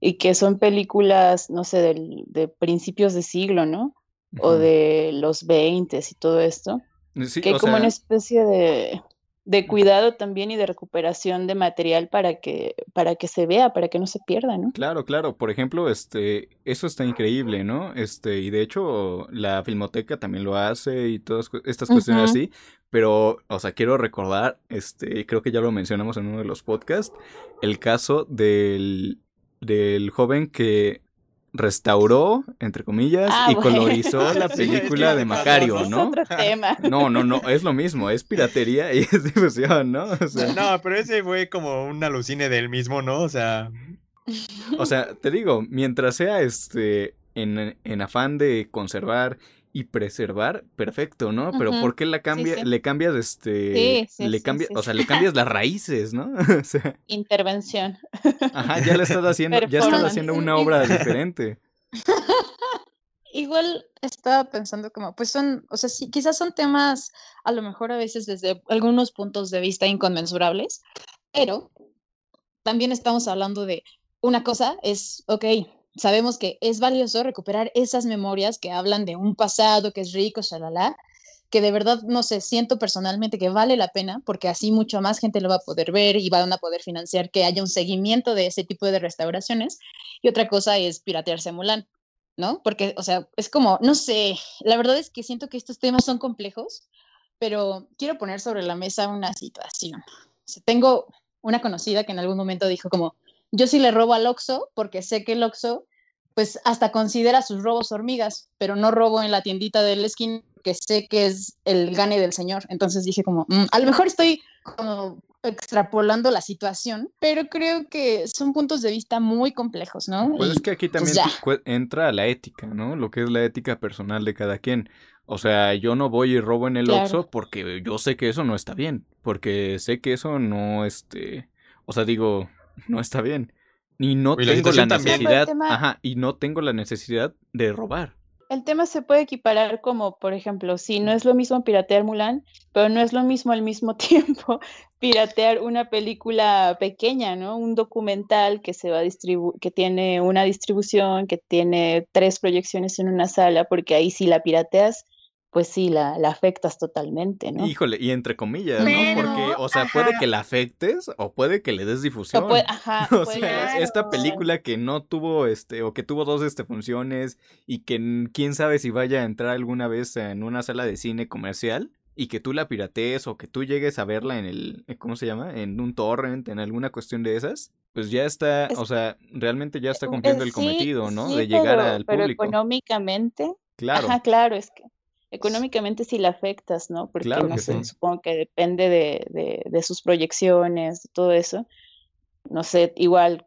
y que son películas, no sé, del, de principios de siglo, ¿no? O de los 20 y todo esto Sí, que hay como sea, una especie de, de cuidado también y de recuperación de material para que, para que se vea, para que no se pierda, ¿no? Claro, claro. Por ejemplo, este, eso está increíble, ¿no? Este, y de hecho, la Filmoteca también lo hace y todas estas cuestiones así. Pero, o sea, quiero recordar, este, creo que ya lo mencionamos en uno de los podcasts, el caso del, del joven que restauró, entre comillas, Ah, y bueno. colorizó <laughs> la película de Macario, Es ¿no? otro tema. No, no, no, es lo mismo, es piratería y <laughs> es difusión, ¿no? O sea, No, pero ese fue como un alucine del mismo, ¿no? O sea, O sea, te digo, mientras sea este en, en afán de conservar y preservar, perfecto, ¿no? Pero Ujú, ¿por qué la cambia, sí. le cambias este, Sí, sí, le sí, cambia, sí, o sea, le cambias las raíces, ¿no? <laughs> O sea, Intervención. ajá, ya le estás haciendo, ya estás haciendo una obra diferente. <laughs> Igual estaba pensando como, pues son, o sea, sí, quizás son temas a lo mejor a veces desde algunos puntos de vista inconmensurables, pero también estamos hablando de una cosa es, ok, sabemos que es valioso recuperar esas memorias que hablan de un pasado que es rico, shalala, que de verdad, no sé, siento personalmente que vale la pena porque así mucho más gente lo va a poder ver y van a poder financiar que haya un seguimiento de ese tipo de restauraciones. Y otra cosa es piratearse Mulan. ¿no? Porque, o sea, es como, no sé, la verdad es que siento que estos temas son complejos, pero quiero poner sobre la mesa una situación. O sea, tengo una conocida que en algún momento dijo como, yo sí le robo al Oxxo porque sé que el Oxxo pues hasta considera sus robos hormigas, pero no robo en la tiendita del esquina que sé que es el gane del señor. Entonces dije como, mm, a lo mejor estoy como extrapolando la situación, pero creo que son puntos de vista muy complejos, ¿no? Pues es que aquí pues también entra la ética, ¿no? Lo que es la ética personal de cada quien. O sea, yo no voy y robo en el Oxxo porque yo sé que eso no está bien, porque sé que eso no, este, o sea, digo, no está bien. Y no tengo la necesidad, ajá, y no tengo la necesidad de robar. El tema se puede equiparar como, por ejemplo, si no es lo mismo piratear Mulan, pero no es lo mismo al mismo <laughs> tiempo piratear una película pequeña, ¿no? Un documental que se va a distribuir, que tiene una distribución, que tiene tres proyecciones en una sala, porque ahí sí la pirateas, pues sí, la, la, afectas totalmente, ¿no? Híjole, y entre comillas, ¿no? Porque, o sea, puede que la afectes o puede que le des difusión. O, ajá, <laughs> o sea, esta película que no tuvo, este, o que tuvo dos, este, funciones y que quién sabe si vaya a entrar alguna vez en una sala de cine comercial y que tú la piratees o que tú llegues a verla en el, ¿cómo se llama? En un torrent, en alguna cuestión de esas, pues ya está, o sea, realmente ya está cumpliendo el cometido, ¿no? de llegar al público. Pero económicamente. Claro. Ajá, claro, es que económicamente sí la afectas, ¿no? Porque no sé, supongo que depende de, de, sus proyecciones, todo eso. No sé, igual,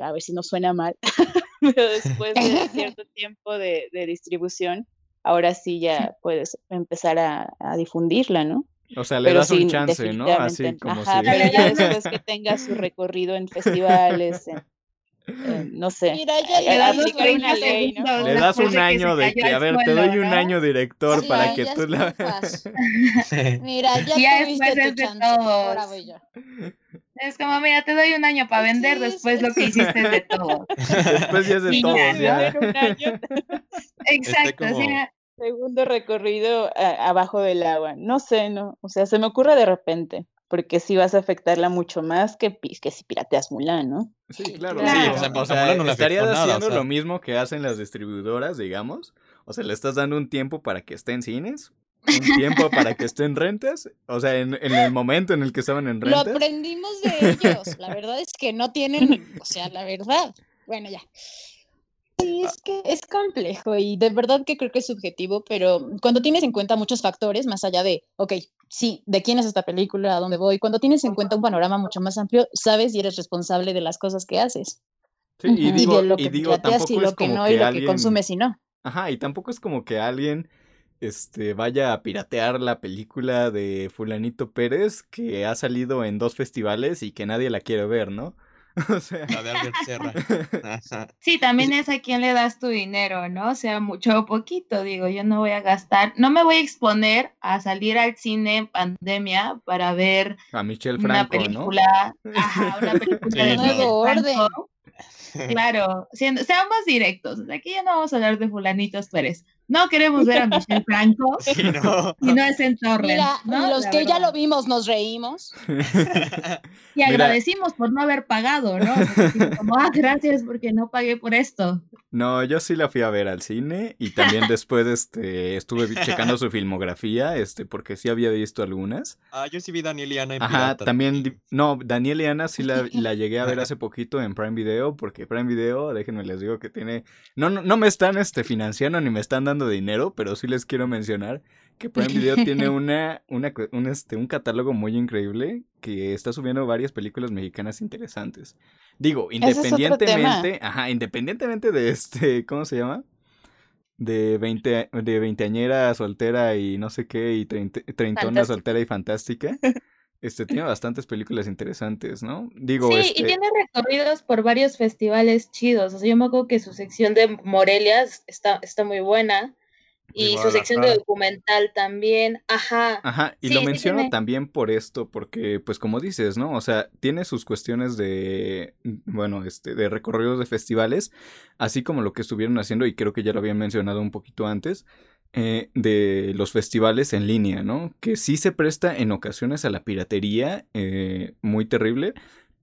a ver si no suena mal, <laughs> pero después de <laughs> cierto tiempo de, distribución, ahora sí ya puedes empezar a, difundirla, ¿no? O sea, le das un chance, ¿no? Así como si... pero ya <laughs> después que tenga su recorrido en festivales, en eh, no sé. Mira, ya le das, una ley, ¿no? le das un año de que, a ver, te doy un año director para que tú la <laughs> Mira, ya, ya tuviste tu chance, ahora voy yo. Es como, mira, te doy un año para vender, después lo que hiciste es de todo. Después ya es de todo, ya. <laughs> Exacto, como... Segundo recorrido abajo del agua. No sé, no. O sea, se me ocurre de repente porque sí vas a afectarla mucho más que, que si pirateas Mulan, ¿no? Sí, claro. Sí, o sea, no estarías haciendo lo mismo que hacen las distribuidoras, digamos. O sea, le estás dando un tiempo para que esté en cines, un tiempo para que esté en rentas, o sea, en, en, el momento en el que estaban en rentas. Lo aprendimos de ellos, la <laughs> verdad es que no tienen, o sea, la verdad. Bueno, ya. Sí, es que es complejo y de verdad que creo que es subjetivo, pero cuando tienes en cuenta muchos factores, más allá de, ok, sí, de quién es esta película, a dónde voy, cuando tienes en cuenta un panorama mucho más amplio, sabes y eres responsable de las cosas que haces. Sí, y, digo, y de lo que y tampoco y lo que no, y lo que consumes y no. Ajá, y tampoco es como que alguien este, vaya a piratear la película de Fulanito Pérez que ha salido en dos festivales y que nadie la quiere ver, ¿no? <laughs> O sea. La de Albert Serra. <laughs> Sí, también es a quién le das tu dinero, ¿no? O sea, mucho o poquito, digo, yo no voy a gastar, no me voy a exponer a salir al cine en pandemia para ver a Michelle Franco, una película, ajá, una película de nuevo orden. <laughs> Claro, siendo, seamos directos, aquí ya no vamos a hablar de fulanitos Pérez, no queremos ver a Michelle Franco <laughs> y no es en Torres. Mira, los que ya lo vimos nos reímos. <laughs> y agradecimos por no haber pagado, ¿no? como, ah, gracias porque no pagué por esto. No, yo sí la fui a ver al cine y también después este, estuve checando su filmografía, este, porque sí había visto algunas. Ah, yo sí vi Daniel y Ana en Ajá, también, no, Daniel y Ana sí la, <laughs> la, llegué a ver hace poquito en Prime Video, porque Prime Video, déjenme les digo que tiene, no, no, no me están este, financiando ni me están dando de dinero, pero sí les quiero mencionar que Prime Video tiene <laughs> una, una, un, este, un catálogo muy increíble que está subiendo varias películas mexicanas interesantes. Digo, independientemente, ajá, independientemente de este, ¿cómo se llama? De veinte, de veinteañera soltera y no sé qué, y treintona soltera y fantástica. <laughs> Este tiene bastantes películas interesantes, ¿no? Digo, sí, y este tiene recorridos por varios festivales chidos. O sea, yo me acuerdo que su sección de Morelia está, está muy buena. Y su sección de documental también, ajá. Ajá, y lo menciono también por esto, porque, pues como dices, ¿no? O sea, tiene sus cuestiones de, bueno, este, de recorridos de festivales, así como lo que estuvieron haciendo, y creo que ya lo habían mencionado un poquito antes, eh, de los festivales en línea, ¿no? Que sí se presta en ocasiones a la piratería, eh, muy terrible,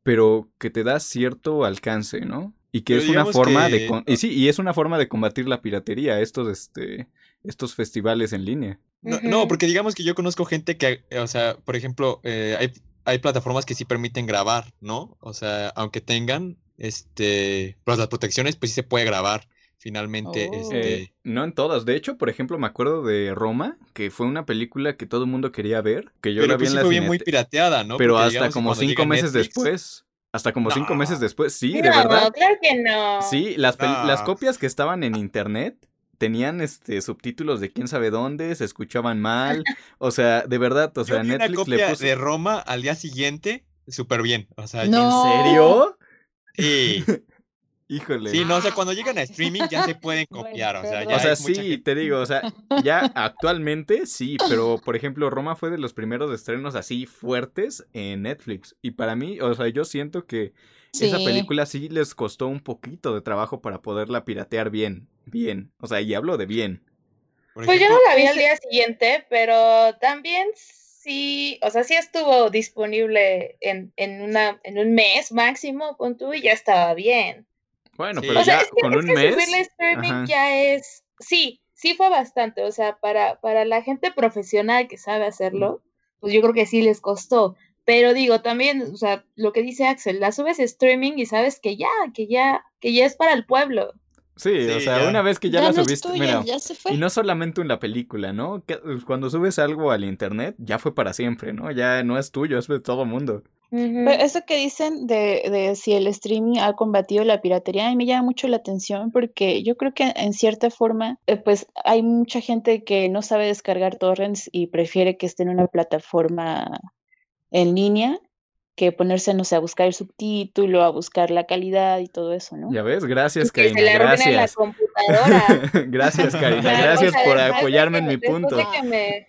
pero que te da cierto alcance, ¿no? Y que es una forma de... Y sí, y es una forma de combatir la piratería, estos, este, estos festivales en línea. No, porque digamos que yo conozco gente que, o sea, por ejemplo, eh, hay, hay plataformas que sí permiten grabar, ¿no? O sea, aunque tengan, este, pues las protecciones, pues sí se puede grabar finalmente. Oh. Este, Eh, no en todas. De hecho, por ejemplo, me acuerdo de Roma, que fue una película que todo el mundo quería ver, que yo pero la vi en la fue bien muy pirateada, ¿no? Pero Porque hasta como cinco meses Netflix- después. Hasta como cinco meses después. Sí, de No, verdad. claro que no. Sí, las, las copias que estaban en internet tenían este subtítulos de quién sabe dónde, se escuchaban mal. <laughs> O sea, de verdad, o Yo sea, una Netflix le puso. de Roma al día siguiente, súper bien. O sea, No. ¿En serio? sí, Híjole. sí, no, o sea, cuando llegan a streaming ya se pueden copiar, o sea, ya O sea, sí, gente- te digo, o sea, ya <laughs> actualmente sí, pero por ejemplo, Roma fue de los primeros estrenos así fuertes en Netflix. Y para mí, o sea, yo siento que esa película sí les costó un poquito de trabajo para poderla piratear bien, bien. O sea, y hablo de bien. por Pues yo no la vi al día siguiente, pero también sí, o sea, sí estuvo disponible en, en, una, en un mes máximo, pon tú, y ya estaba bien. Bueno, Sí. pero O sea, ya es que, con es un que mes. subirle streaming ajá. ya es, sí, sí fue bastante, o sea, para, para la gente profesional que sabe hacerlo, pues yo creo que sí les costó. Pero digo, también, o sea, lo que dice Axel, la subes streaming y sabes que ya, que ya, que ya es para el pueblo. Sí, o sea, ya. una vez que ya, la no subiste, tuya, mira, ya se fue. y no solamente en la película, ¿no? Que- pues, Cuando subes algo al internet, ya fue para siempre, ¿no? Ya no es tuyo, es de todo mundo. Pero eso que dicen de, de si el streaming ha combatido la piratería, a mí me llama mucho la atención porque yo creo que en cierta forma, eh, pues hay mucha gente que no sabe descargar torrents y prefiere que esté en una plataforma en línea que ponerse, no sé, a buscar el subtítulo, a buscar la calidad y todo eso, ¿no? Ya ves, gracias, se Karina, la gracias. computadora. <laughs> gracias, Karina, gracias O sea, por después apoyarme en mi después punto. de que me-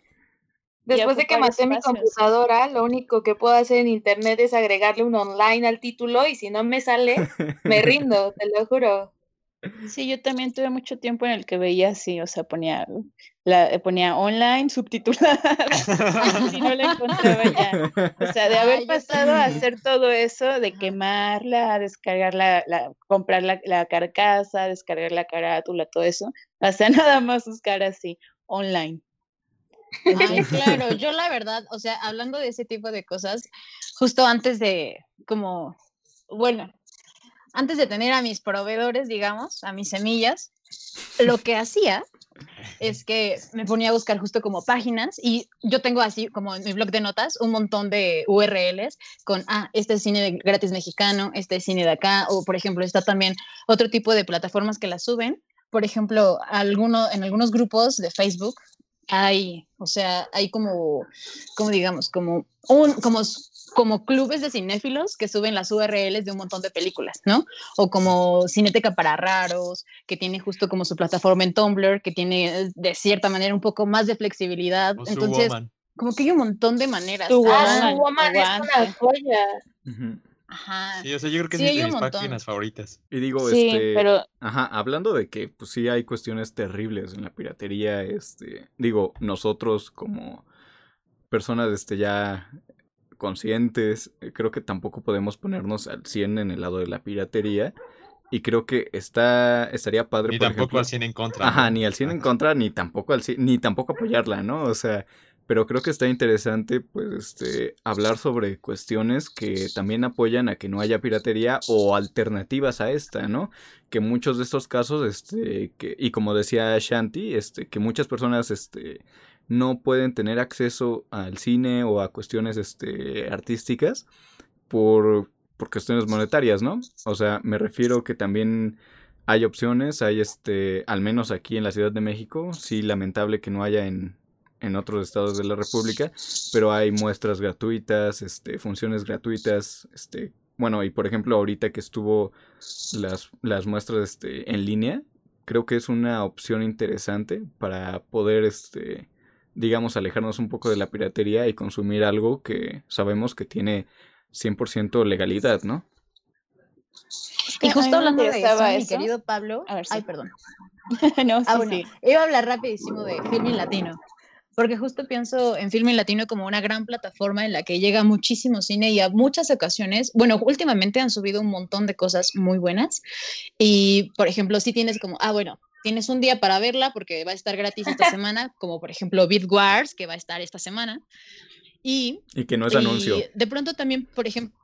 Después de que maté mi computadora, lo único que puedo hacer en internet es agregarle un online al título y si no me sale, me rindo, te lo juro. Sí, yo también tuve mucho tiempo en el que veía así, o sea, ponía, la, eh, ponía online <laughs> subtitulada, si no la encontraba ya. O sea, de Ah, haber yo pasado a hacer todo eso, de quemarla, descargar la, la comprar la, la carcasa, descargar la carátula, todo eso, hasta <laughs> nada más buscar así, online. Ay, claro, yo la verdad, o sea, hablando de ese tipo de cosas, justo antes de, como, bueno, antes de tener a mis proveedores, digamos, a mis semillas, lo que hacía es que me ponía a buscar justo como páginas y yo tengo así como en mi blog de notas un montón de URLs con, ah, este es cine gratis mexicano, este es cine de acá, o por ejemplo está también otro tipo de plataformas que la suben. Por ejemplo, alguno, en algunos grupos de Facebook hay, o sea, hay como, como digamos, como un, como, como clubes de cinéfilos que suben las URLs de un montón de películas, ¿no? O como Cineteca para raros, que tiene justo como su plataforma en Tumblr, que tiene eh, de cierta manera un poco más de flexibilidad. o Entonces, como que hay un montón de maneras. Tu Ah, Woman, su woman es una joya. Ajá. Sí, o sea, yo creo que Sí, es de mis montón. páginas favoritas. Y digo, Sí, este, pero ajá, hablando de que pues sí hay cuestiones terribles en la piratería, este, digo, nosotros como personas este ya conscientes, eh, creo que tampoco podemos ponernos al 100 en el lado de la piratería y creo que está estaría padre Ni por tampoco ejemplo, al 100 en contra. Ajá, ¿no? ni al 100 en contra, ni tampoco al 100 ni tampoco apoyarla, ¿no? O sea, pero creo que está interesante, pues, este, hablar sobre cuestiones que también apoyan a que no haya piratería o alternativas a esta, ¿no? Que muchos de estos casos, este, que, y como decía Shanti, este, que muchas personas, este, no pueden tener acceso al cine o a cuestiones, este, artísticas por, cuestiones monetarias, ¿no? O sea, me refiero que también hay opciones, hay este, al menos aquí en la Ciudad de México, sí lamentable que no haya en, en otros estados de la República, pero hay muestras gratuitas, este, funciones gratuitas, este, bueno, y por ejemplo ahorita que estuvo las, las muestras este, en línea, creo que es una opción interesante para poder, este, digamos, alejarnos un poco de la piratería y consumir algo que sabemos que tiene 100% legalidad, ¿no? que Y justo hablando de eso, mi querido Pablo. A ver, sí. Ay, perdón. <laughs> no, sí, Ah, bueno, sí. iba a hablar rapidísimo de Filmin Latino, porque justo pienso en Filmin Latino como una gran plataforma en la que llega muchísimo cine y a muchas ocasiones, bueno, últimamente han subido un montón de cosas muy buenas y, por ejemplo, si tienes como, ah, bueno, tienes un día para verla porque va a estar gratis esta <laughs> semana, como por ejemplo Beat Wars, que va a estar esta semana, y Y que no es y anuncio. De pronto también, por ejemplo,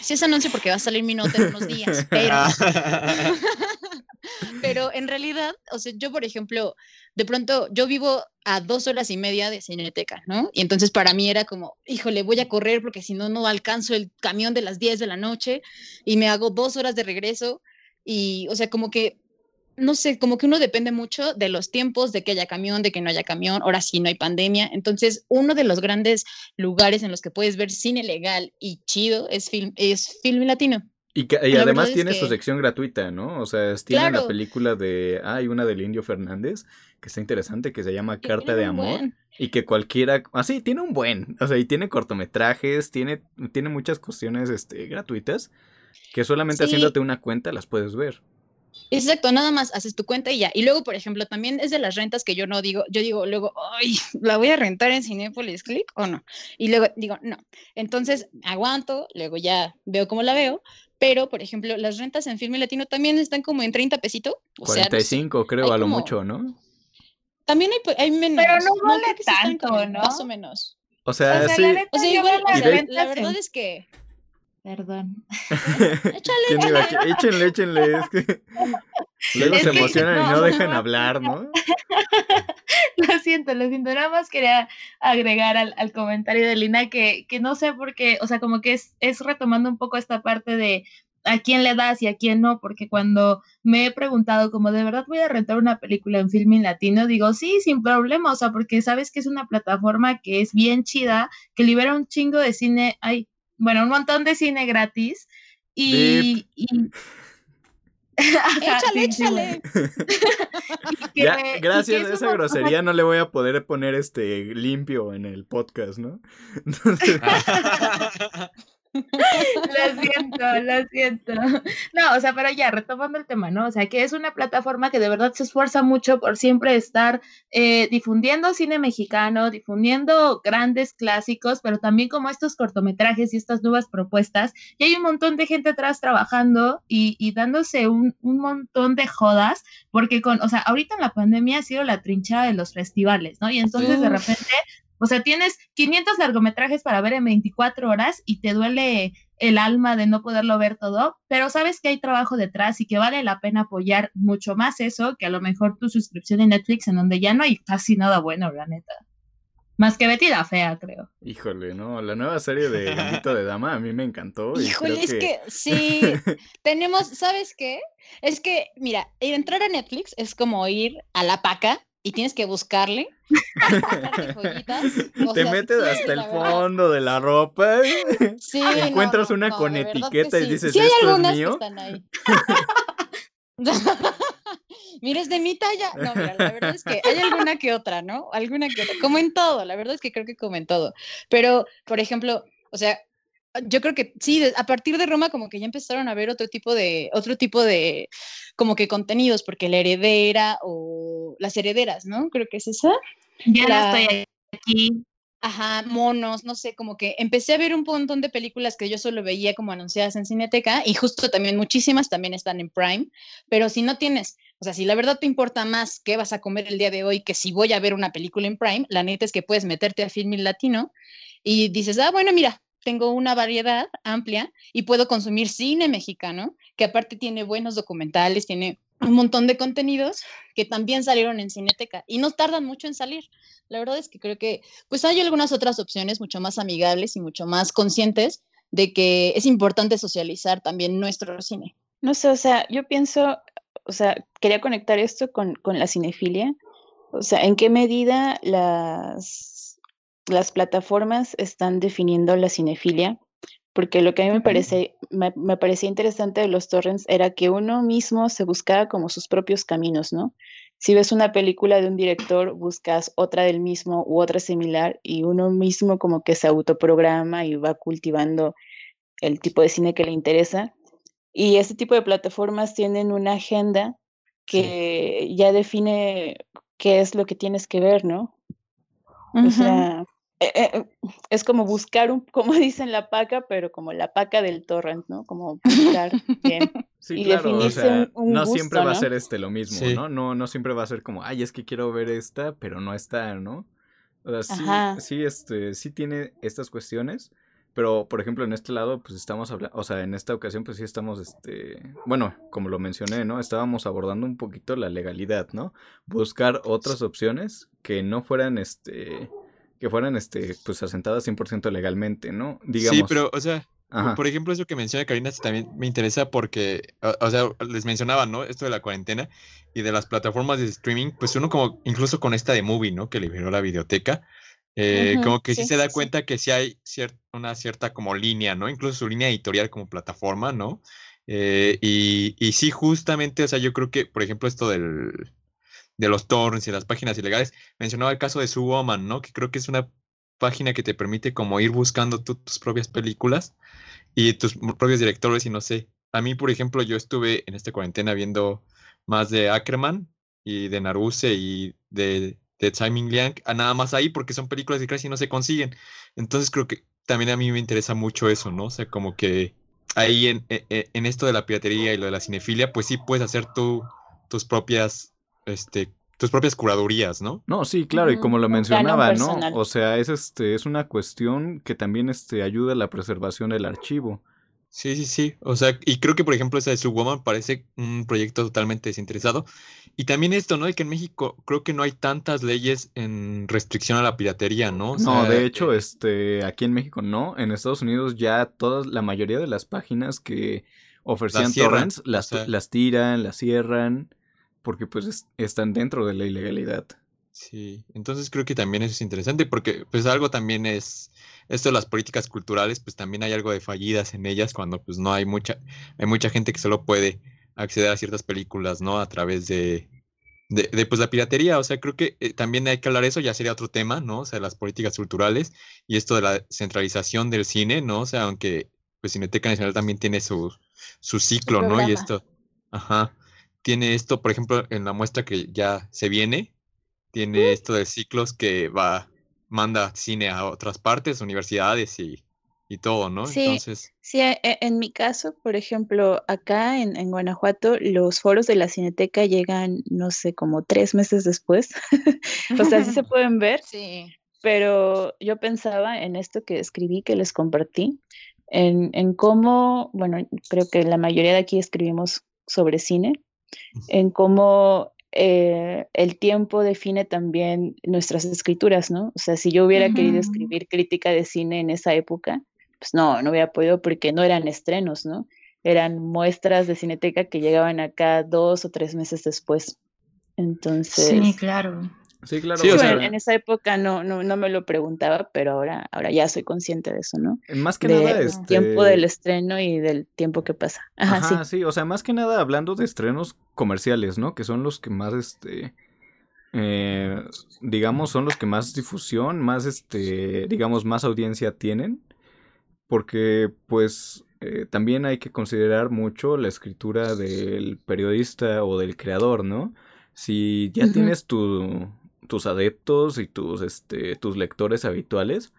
Sí es anuncio porque va a salir mi nota en unos días, <laughs> pero... <laughs> pero en realidad, o sea, yo por ejemplo, de pronto, yo vivo a dos horas y media de Cineteca, ¿no? Y entonces para mí era como, híjole, voy a correr porque si no, no alcanzo el camión de las 10 de la noche y me hago dos horas de regreso. Y, o sea, como que no sé, como que uno depende mucho de los tiempos, de que haya camión, de que no haya camión, ahora sí no hay pandemia. Entonces, uno de los grandes lugares en los que puedes ver cine legal y chido es film, es film latino. Y, que, además tiene su sección gratuita, ¿no? O sea, tiene la película de. Ah, hay una del Indio Fernández que está interesante, que se llama Carta de Amor. Y que cualquiera. Ah, sí, tiene un buen. O sea, y tiene cortometrajes, tiene, tiene muchas cuestiones este, gratuitas que solamente haciéndote una cuenta las puedes ver. Exacto, nada más haces tu cuenta y ya. Y luego, por ejemplo, también es de las rentas que yo no digo, yo digo luego, ay, ¿la voy a rentar en Cinepolis Click o no? Y luego digo, no. Entonces, aguanto, luego ya veo cómo la veo, pero, por ejemplo, las rentas en Filme Latino también están como en 30 pesitos. 45 creo, a lo mucho, ¿no? También hay, hay, menos. Pero no vale tanto, ¿no? Más o menos. O sea, sí. o sea, igual, la verdad es que Perdón. <laughs> Échale. Échenle, échenle. Es que <laughs> luego se emocionan y no dejan hablar, ¿no? <laughs> lo siento, lo siento. Nada más quería agregar al, al comentario de Lina que, que, no sé por qué, o sea, como que es, es retomando un poco esta parte de a quién le das y a quién no, porque cuando me he preguntado como de verdad voy a rentar una película en filming latino, digo sí, sin problema, o sea, porque sabes que es una plataforma que es bien chida, que libera un chingo de cine, ay, bueno, un montón de cine gratis. Y. échale, échale. gracias a esa grosería no le voy a poder poner este limpio en el podcast, ¿no? <laughs> Entonces... <laughs> lo siento, lo siento. No, o sea, pero ya, retomando el tema, ¿no? O sea, que es una plataforma que de verdad se esfuerza mucho por siempre estar eh, difundiendo cine mexicano, difundiendo grandes clásicos, pero también como estos cortometrajes y estas nuevas propuestas. Y hay un montón de gente atrás trabajando y, y dándose un, un, montón de jodas, porque con, o sea, ahorita en la pandemia ha sido la trinchada de los festivales, ¿no? Y entonces de repente o sea, tienes 500 largometrajes para ver en 24 horas y te duele el alma de no poderlo ver todo, pero sabes que hay trabajo detrás y que vale la pena apoyar mucho más eso que a lo mejor tu suscripción en Netflix en donde ya no hay casi nada bueno, la neta. Más que Betty la Fea, creo. Híjole, no, la nueva serie de Gambito de Dama a mí me encantó. Híjole, es que... sí, <laughs> tenemos, ¿sabes qué? Es que, mira, entrar a Netflix es como ir a la paca y tienes que buscarle. <laughs> Te metes hasta el fondo de la ropa. Sí, encuentras una con etiqueta y dices, ¿esto es mío? <laughs> mira, es de mi talla. No, mira, la verdad es que hay alguna que otra, ¿no? Alguna que otra. Como en todo, la verdad es que creo que como en todo. Pero, por ejemplo, o sea, yo creo que sí, a partir de Roma como que ya empezaron a ver otro tipo de, otro tipo de, como que contenidos, porque la heredera o las herederas, ¿no? Creo que es esa. Ya la... estoy aquí. Ajá, monos, no sé, como que empecé a ver un montón de películas que yo solo veía como anunciadas en Cineteca y justo también muchísimas también están en Prime, pero si no tienes, o sea, si la verdad te importa más qué vas a comer el día de hoy que si voy a ver una película en Prime, la neta es que puedes meterte a Filming Latino y dices, ah, bueno, mira, tengo una variedad amplia y puedo consumir cine mexicano, que aparte tiene buenos documentales, tiene un montón de contenidos que también salieron en Cineteca y no tardan mucho en salir. La verdad es que creo que pues hay algunas otras opciones mucho más amigables y mucho más conscientes de que es importante socializar también nuestro cine. No sé, o sea, yo pienso, o sea, quería conectar esto con, con la cinefilia. O sea, ¿en qué medida las las plataformas están definiendo la cinefilia, porque lo que a mí me, parece, me, parecía interesante de los torrents era que uno mismo se buscaba como sus propios caminos, ¿no? Si ves una película de un director, buscas otra del mismo u otra similar y uno mismo como que se autoprograma y va cultivando el tipo de cine que le interesa. Y este tipo de plataformas tienen una agenda que ya define qué es lo que tienes que ver, ¿no? O sea, eh, eh, eh, es como buscar, un, como <laughs> dicen la paca, pero como la paca del torrent, ¿no? Como buscar bien. <laughs> Sí, claro, o sea, no siempre va a ser este lo mismo, ¿no? ¿no? No siempre va a ser como, ay, es que quiero ver esta, pero no está, ¿no? O sea, sí, sí, este, sí tiene estas cuestiones, Pero, por ejemplo, en este lado, pues estamos hablando, o sea, en esta ocasión, pues sí estamos, este, bueno, como lo mencioné, ¿no? Estábamos abordando un poquito la legalidad, ¿no? Buscar otras opciones que no fueran, este, que fueran, este, pues asentadas 100% legalmente, ¿no? Digamos. Sí, pero, o sea, por ejemplo, eso que menciona Karina también me interesa porque, o, sea, les mencionaba, ¿no? Esto de la cuarentena y de las plataformas de streaming, pues uno como, incluso con esta de Movie, ¿no? Que liberó la videoteca, eh, como que sí, se da cuenta que sí hay una cierta como línea, ¿no? Incluso su línea editorial como plataforma, ¿no? Eh, y, y, sí, justamente, o sea, yo creo que, por ejemplo, esto del, de los torrents y las páginas ilegales, mencionaba el caso de Su Woman, ¿no? Que creo que es una página que te permite como ir buscando tus propias películas y tus propios directores y no sé. A mí, por ejemplo, yo estuve en esta cuarentena viendo más de Ackerman y de Naruse y de de Timing Liang a nada más ahí porque son películas que casi no se consiguen. Entonces creo que también a mí me interesa mucho eso, ¿no? O sea, como que ahí en, e, e, en, esto de la piratería y lo de la cinefilia, pues sí puedes hacer tú tus propias, este, tus propias curadurías, ¿no? No, sí, claro, y como lo mencionaba, ¿no? O sea, es este, es una cuestión que también este, ayuda a la preservación del archivo. Sí, sí, sí. O sea, y creo que, por ejemplo, esa de Subwoman parece un proyecto totalmente desinteresado. Y también esto, ¿no? De que en México creo que no hay tantas leyes en restricción a la piratería, ¿no? no, de hecho, eh, este, aquí en México no. En Estados Unidos ya todas, la mayoría de las páginas que ofrecían torrents las, las tiran, las cierran, porque pues están dentro de la ilegalidad. Sí, entonces creo que también eso es interesante porque pues algo también es esto de las políticas culturales, pues también hay algo de fallidas en ellas cuando pues no hay mucha hay mucha gente que solo puede acceder a ciertas películas, ¿no? A través de de, pues la piratería, o sea, creo que eh, también hay que hablar de eso, ya sería otro tema, ¿no? O sea, las políticas culturales y esto de la centralización del cine, ¿no? O sea, aunque pues Cineteca Nacional también tiene su, su ciclo, ¿no? Y esto, ajá, tiene esto, por ejemplo, en la muestra que ya se viene, tiene esto de ciclos que va, manda cine a otras partes, universidades y, y todo, ¿no? Sí, Entonces... sí, e, e, en mi caso, por ejemplo, acá en, en, Guanajuato, los foros de la Cineteca llegan, no sé, como tres meses después. <laughs> o sea, sí se <laughs> pueden ver. Sí. Pero yo pensaba en esto que escribí, que les compartí, en, en cómo, bueno, creo que la mayoría de aquí escribimos sobre cine, en cómo eh, el tiempo define también nuestras escrituras, ¿no? O sea, si yo hubiera querido escribir crítica de cine en esa época, pues no, no hubiera podido porque no eran estrenos, ¿no? Eran muestras de cineteca que llegaban acá dos o tres meses después. Entonces. Sí, claro. Sí, claro. en esa época no, no, no me lo preguntaba, pero ahora, ahora ya soy consciente de eso, ¿no? Más que nada, este... tiempo del estreno y del tiempo que pasa. Ajá, sí. o sea, más que nada hablando de estrenos comerciales, ¿no? Que son los que más, este, eh, digamos, son los que más difusión, más, este, digamos, más audiencia tienen, porque, pues, eh, también hay que considerar mucho la escritura del periodista o del creador, ¿no? Si ya tienes tu, tus adeptos y tus, este, tus lectores habituales,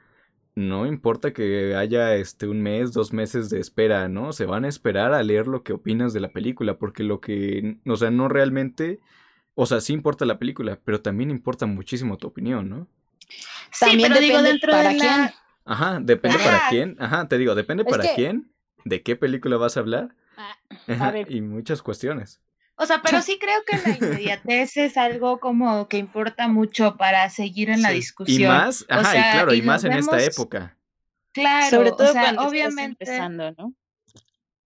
no importa que haya este un mes, dos meses de espera, ¿no? Se van a esperar a leer lo que opinas de la película, porque lo que, o sea, no realmente, o sea, sí importa la película, pero también importa muchísimo tu opinión, ¿no? Sí, pero digo dentro de la... Ajá, depende para quién, ajá, te digo, depende para quién, de qué película vas a hablar, ah, <laughs> y muchas cuestiones. O sea, pero <laughs> sí creo que la inmediatez es algo como que importa mucho para seguir en la discusión. Y más, ajá, y claro, y, más en esta época. Claro, Sobre todo o sea, obviamente. ¿no?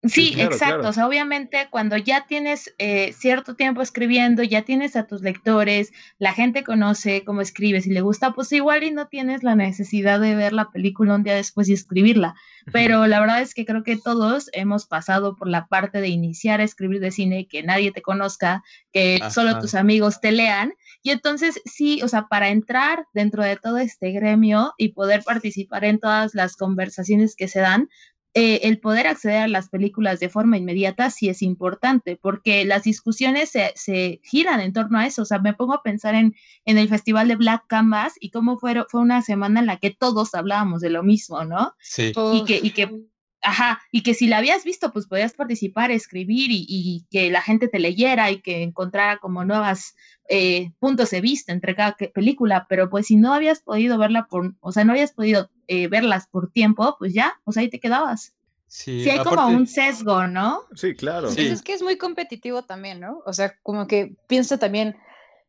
Sí, exacto. O sea, obviamente cuando ya tienes eh, cierto tiempo escribiendo, ya tienes a tus lectores, la gente conoce cómo escribes y le gusta, pues igual y no tienes la necesidad de ver la película un día después y escribirla. Pero la verdad es que creo que todos hemos pasado por la parte de iniciar a escribir de cine, que nadie te conozca, que solo tus amigos te lean. Y entonces sí, o sea, para entrar dentro de todo este gremio y poder participar en todas las conversaciones que se dan, eh, el poder acceder a las películas de forma inmediata sí es importante, porque las discusiones se, giran en torno a eso. O sea, me pongo a pensar en, en el Festival de Black Canvas y cómo fue, fue una semana en la que todos hablábamos de lo mismo, ¿no? Sí. Y que, y que ajá, y que si la habías visto, pues podías participar, escribir y, que la gente te leyera y que encontrara como nuevas eh, puntos de vista entre cada película, pero pues si no habías podido verla por, o sea, no habías podido eh, verlas por tiempo, pues ya, o sea, ahí te quedabas. Sí, hay como un sesgo, ¿no? Sí, claro. Sí. Es que es muy competitivo también, ¿no? O sea, como que piensa también,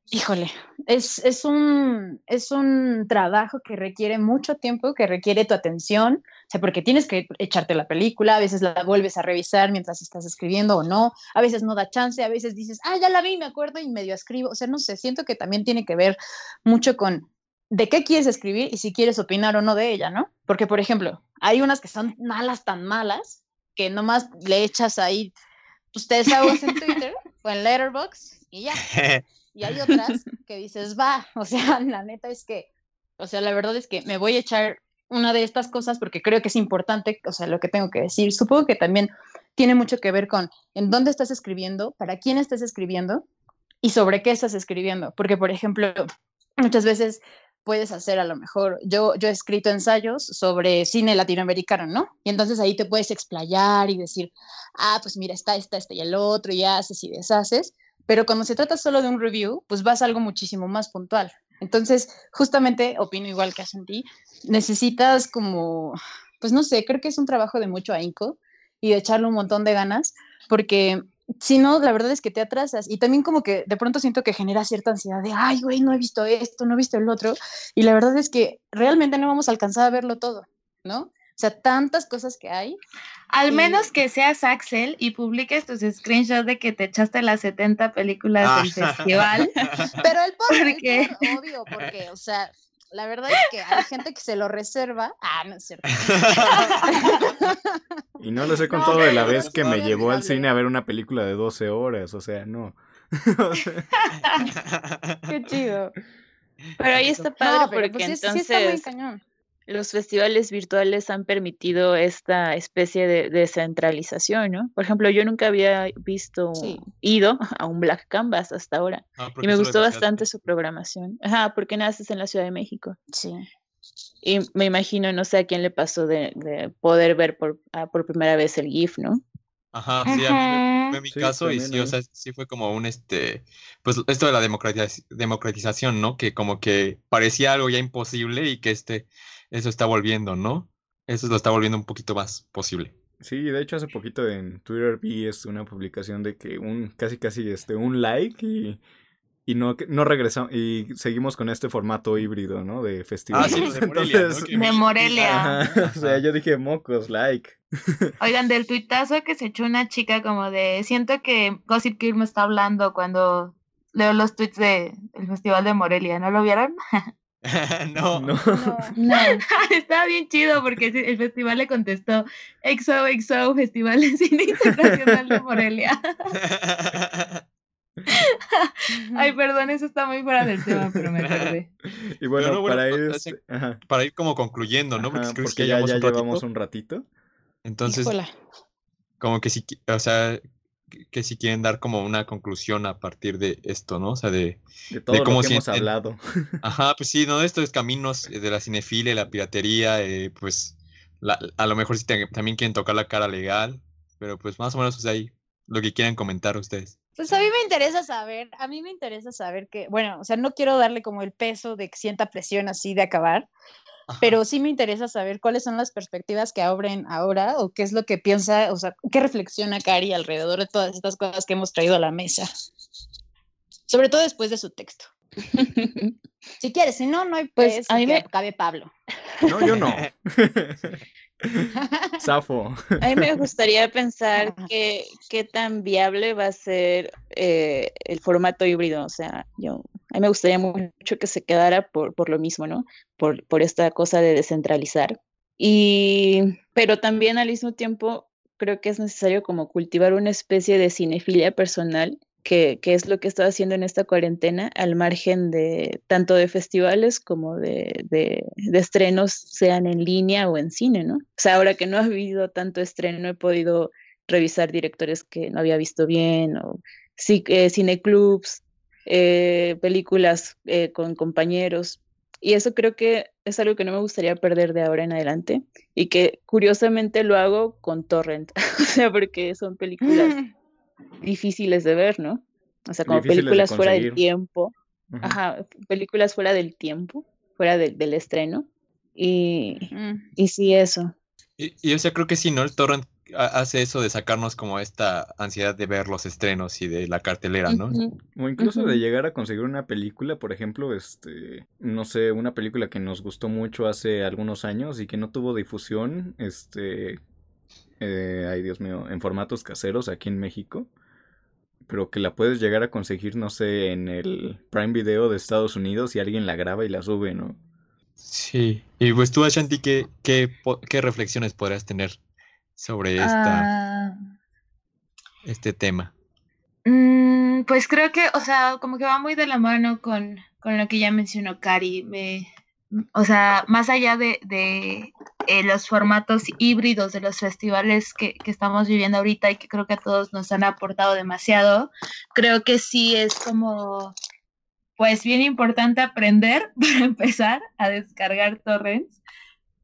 híjole, es, es, un, es un trabajo que requiere mucho tiempo, que requiere tu atención, o sea, porque tienes que echarte la película, a veces la vuelves a revisar mientras estás escribiendo o no, a veces no da chance, a veces dices, ah, ya la vi, me acuerdo y medio escribo, o sea, no sé, siento que también tiene que ver mucho con de qué quieres escribir y si quieres opinar o no de ella, ¿no? Porque, por ejemplo, hay unas que son malas, tan malas, que nomás le echas ahí ustedes desahogos en <laughs> Twitter o en Letterboxd y ya. <laughs> Y hay otras que dices, va, o sea, <laughs> la neta es que, o sea, la verdad es que me voy a echar una de estas cosas porque creo que es importante, o sea, lo que tengo que decir. Supongo que también tiene mucho que ver con en dónde estás escribiendo, para quién estás escribiendo y sobre qué estás escribiendo. Porque, por ejemplo, muchas veces puedes hacer a lo mejor, yo, yo he escrito ensayos sobre cine latinoamericano, ¿no? Y entonces ahí te puedes explayar y decir, ah, pues mira, está, está, este y el otro, y haces y deshaces. Pero cuando se trata solo de un review, pues vas a algo muchísimo más puntual. Entonces, justamente, opino igual que a ti, necesitas como, pues no sé, creo que es un trabajo de mucho ahínco y de echarle un montón de ganas, porque si no, la verdad es que te atrasas y también como que de pronto siento que genera cierta ansiedad de, ay, güey, no he visto esto, no he visto el otro, y la verdad es que realmente no vamos a alcanzar a verlo todo, ¿no? O sea, tantas cosas que hay. Al menos que seas Axel y publiques tus screenshots de que te echaste las 70 películas del ah. festival. <laughs> Pero el porque... obvio, porque, o sea, la verdad es que hay gente que se lo reserva. Ah, no es cierto. <laughs> y no les he contado de la vez que me llevó al cine a ver una película de 12 horas, o sea, no. <laughs> Qué chido. Pero ahí está padre porque pues entonces... Sí está muy cañón los festivales virtuales han permitido esta especie de descentralización, ¿no? Por ejemplo, yo nunca había visto, ido <laughs> a un Black Canvas hasta ahora. Ah, y me gustó bastante su programación. Ajá, porque naces en la Ciudad de México. Sí. Y me imagino, no sé a quién le pasó de, poder ver por, ah, por primera vez el GIF, ¿no? Ajá, sí, a mí fue mi caso y sí, o sea, sí fue como un, este, pues esto de la democratización, ¿no? Que como que parecía algo ya imposible y que este, eso está volviendo, ¿no? Eso lo está volviendo un poquito más posible. Sí, de hecho hace poquito en Twitter vi es una publicación de que un casi casi este un like y, y no no regresamos y seguimos con este formato híbrido, ¿no? De festival. Ah, sí, de Morelia. <laughs> De Morelia. o sea, yo dije mocos, like. <laughs> Oigan, del tuitazo que se echó una chica como de siento que Gossip Girl me está hablando cuando leo los tweets de el Festival de Morelia, ¿no lo vieron? <laughs> <laughs> no. No. no. <laughs> Estaba bien chido porque el festival le contestó EXO, EXO, Festival de Cine Internacional de <laughs> Morelia. Ay, perdón, eso está muy fuera del tema, pero me acordé. Y bueno, para, ir, este, para ir como concluyendo, ¿no? Porque, ya, ya llevamos un ratito. Entonces, como que si, o sea, que si quieren dar como una conclusión a partir de esto, ¿no? O sea, de, de todo cómo lo que hemos hablado. <laughs> Ajá, pues sí, ¿no? Estos caminos de la cinefilia, la piratería, eh, pues a lo mejor sí también quieren tocar la cara legal, pero pues más o menos pues ahí lo que quieran comentar ustedes. Pues a mí me interesa saber, a mí me interesa saber que, bueno, o sea, no quiero darle como el peso de que sienta presión así de acabar, pero sí me interesa saber cuáles son las perspectivas que abren ahora o qué es lo que piensa, o sea, qué reflexiona Cari alrededor de todas estas cosas que hemos traído a la mesa. Sobre todo después de su texto. <laughs> si quieres, si no, no hay pues, a mí me cabe Pablo. No, yo no. <laughs> <laughs> Safo. A mí me gustaría pensar que qué tan viable va a ser eh, el formato híbrido. O sea, yo a mí me gustaría mucho que se quedara por, por lo mismo, ¿no? Por, por esta cosa de descentralizar. Y, pero también al mismo tiempo creo que es necesario como cultivar una especie de cinefilia personal que, es lo que estoy haciendo en esta cuarentena, al margen de tanto de festivales como de, de, estrenos, sean en línea o en cine, ¿no? O sea, ahora que no ha habido tanto estreno, he podido revisar directores que no había visto bien, o eh, cineclubs, eh, películas eh, con compañeros. Y eso creo que es algo que no me gustaría perder de ahora en adelante y que curiosamente lo hago con torrent, <laughs> o sea, porque son películas <laughs> difíciles de ver, ¿no? O sea, como películas fuera del tiempo. Ajá, películas fuera del tiempo, fuera del estreno. Y, y sí, eso. Y, y, o sea, creo que sí, ¿no? El torrent hace eso de sacarnos como esta ansiedad de ver los estrenos y de la cartelera, ¿no? O incluso de llegar a conseguir una película, por ejemplo, este, no sé, una película que nos gustó mucho hace algunos años y que no tuvo difusión, este, eh, ay Dios mío, en formatos caseros aquí en México, pero que la puedes llegar a conseguir, no sé, en el Prime Video de Estados Unidos y alguien la graba y la sube, ¿no? Sí, y pues tú, Ashanti, ¿qué, qué, qué reflexiones podrías tener sobre esta, ah. este tema? Mm, pues creo que, o sea, como que va muy de la mano con, con lo que ya mencionó Cari. Me, o sea, más allá de, de eh, los formatos híbridos de los festivales que, que, estamos viviendo ahorita y que creo que a todos nos han aportado demasiado, creo que sí es como, pues bien importante aprender <laughs> para empezar a descargar torrents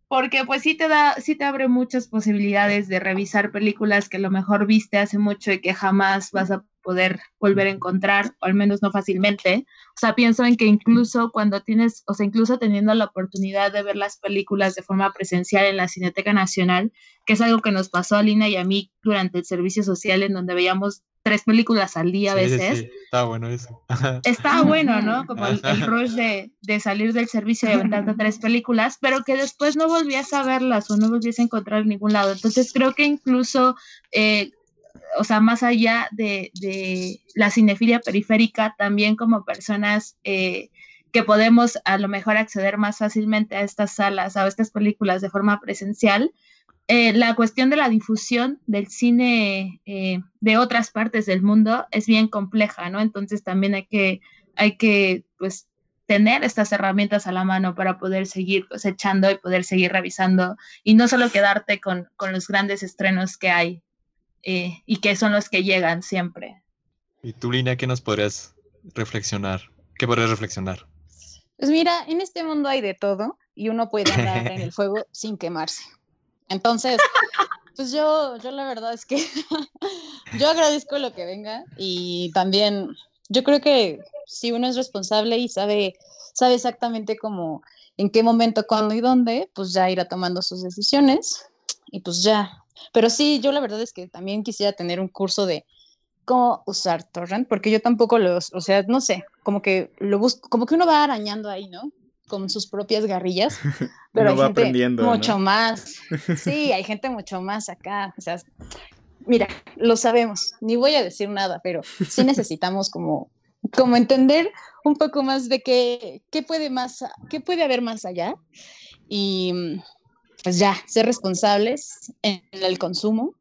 porque pues sí te da, sí te abre muchas posibilidades de revisar películas que a lo mejor viste hace mucho y que jamás vas a poder volver a encontrar, o al menos no fácilmente. O sea, pienso en que incluso cuando tienes, o sea, incluso teniendo la oportunidad de ver las películas de forma presencial en la Cineteca Nacional, que es algo que nos pasó a Lina y a mí durante el servicio social, en donde veíamos tres películas al día a veces. Sí, está bueno eso. <laughs> Está bueno, ¿no? Como el, rush de, de, salir del servicio y aventarte tres películas, pero que después no volvías a verlas o no volvías a encontrar en ningún lado. Entonces creo que incluso, eh, o sea, más allá de, la cinefilia periférica, también como personas... Eh, que podemos a lo mejor acceder más fácilmente a estas salas o a estas películas de forma presencial, eh, la cuestión de la difusión del cine eh, de otras partes del mundo es bien compleja, ¿no? Entonces también hay que, hay que, pues, tener estas herramientas a la mano para poder seguir cosechando y poder seguir revisando y no solo quedarte con los grandes estrenos que hay eh, y que son los que llegan siempre. ¿Y tú, Lina, qué nos podrías reflexionar? ¿Qué podrías reflexionar? Pues mira, en este mundo hay de todo y uno puede andar en el <laughs> fuego sin quemarse. Entonces, pues yo, yo la verdad es que <laughs> yo agradezco lo que venga y también yo creo que si uno es responsable y sabe, sabe exactamente cómo, en qué momento, cuándo y dónde, pues ya irá tomando sus decisiones y pues ya. Pero sí, yo la verdad es que también quisiera tener un curso de cómo usar torrent, porque yo tampoco los, o sea, no sé, como que lo busco, como que uno va arañando ahí, ¿no? con sus propias garrillas, <laughs> pero hay gente mucho más. Sí, <laughs> hay gente mucho más acá. O sea, mira, lo sabemos, ni voy a decir nada, pero sí necesitamos como, como entender un poco más de qué, qué, puede más, qué puede haber más allá y pues ya, ser responsables en el consumo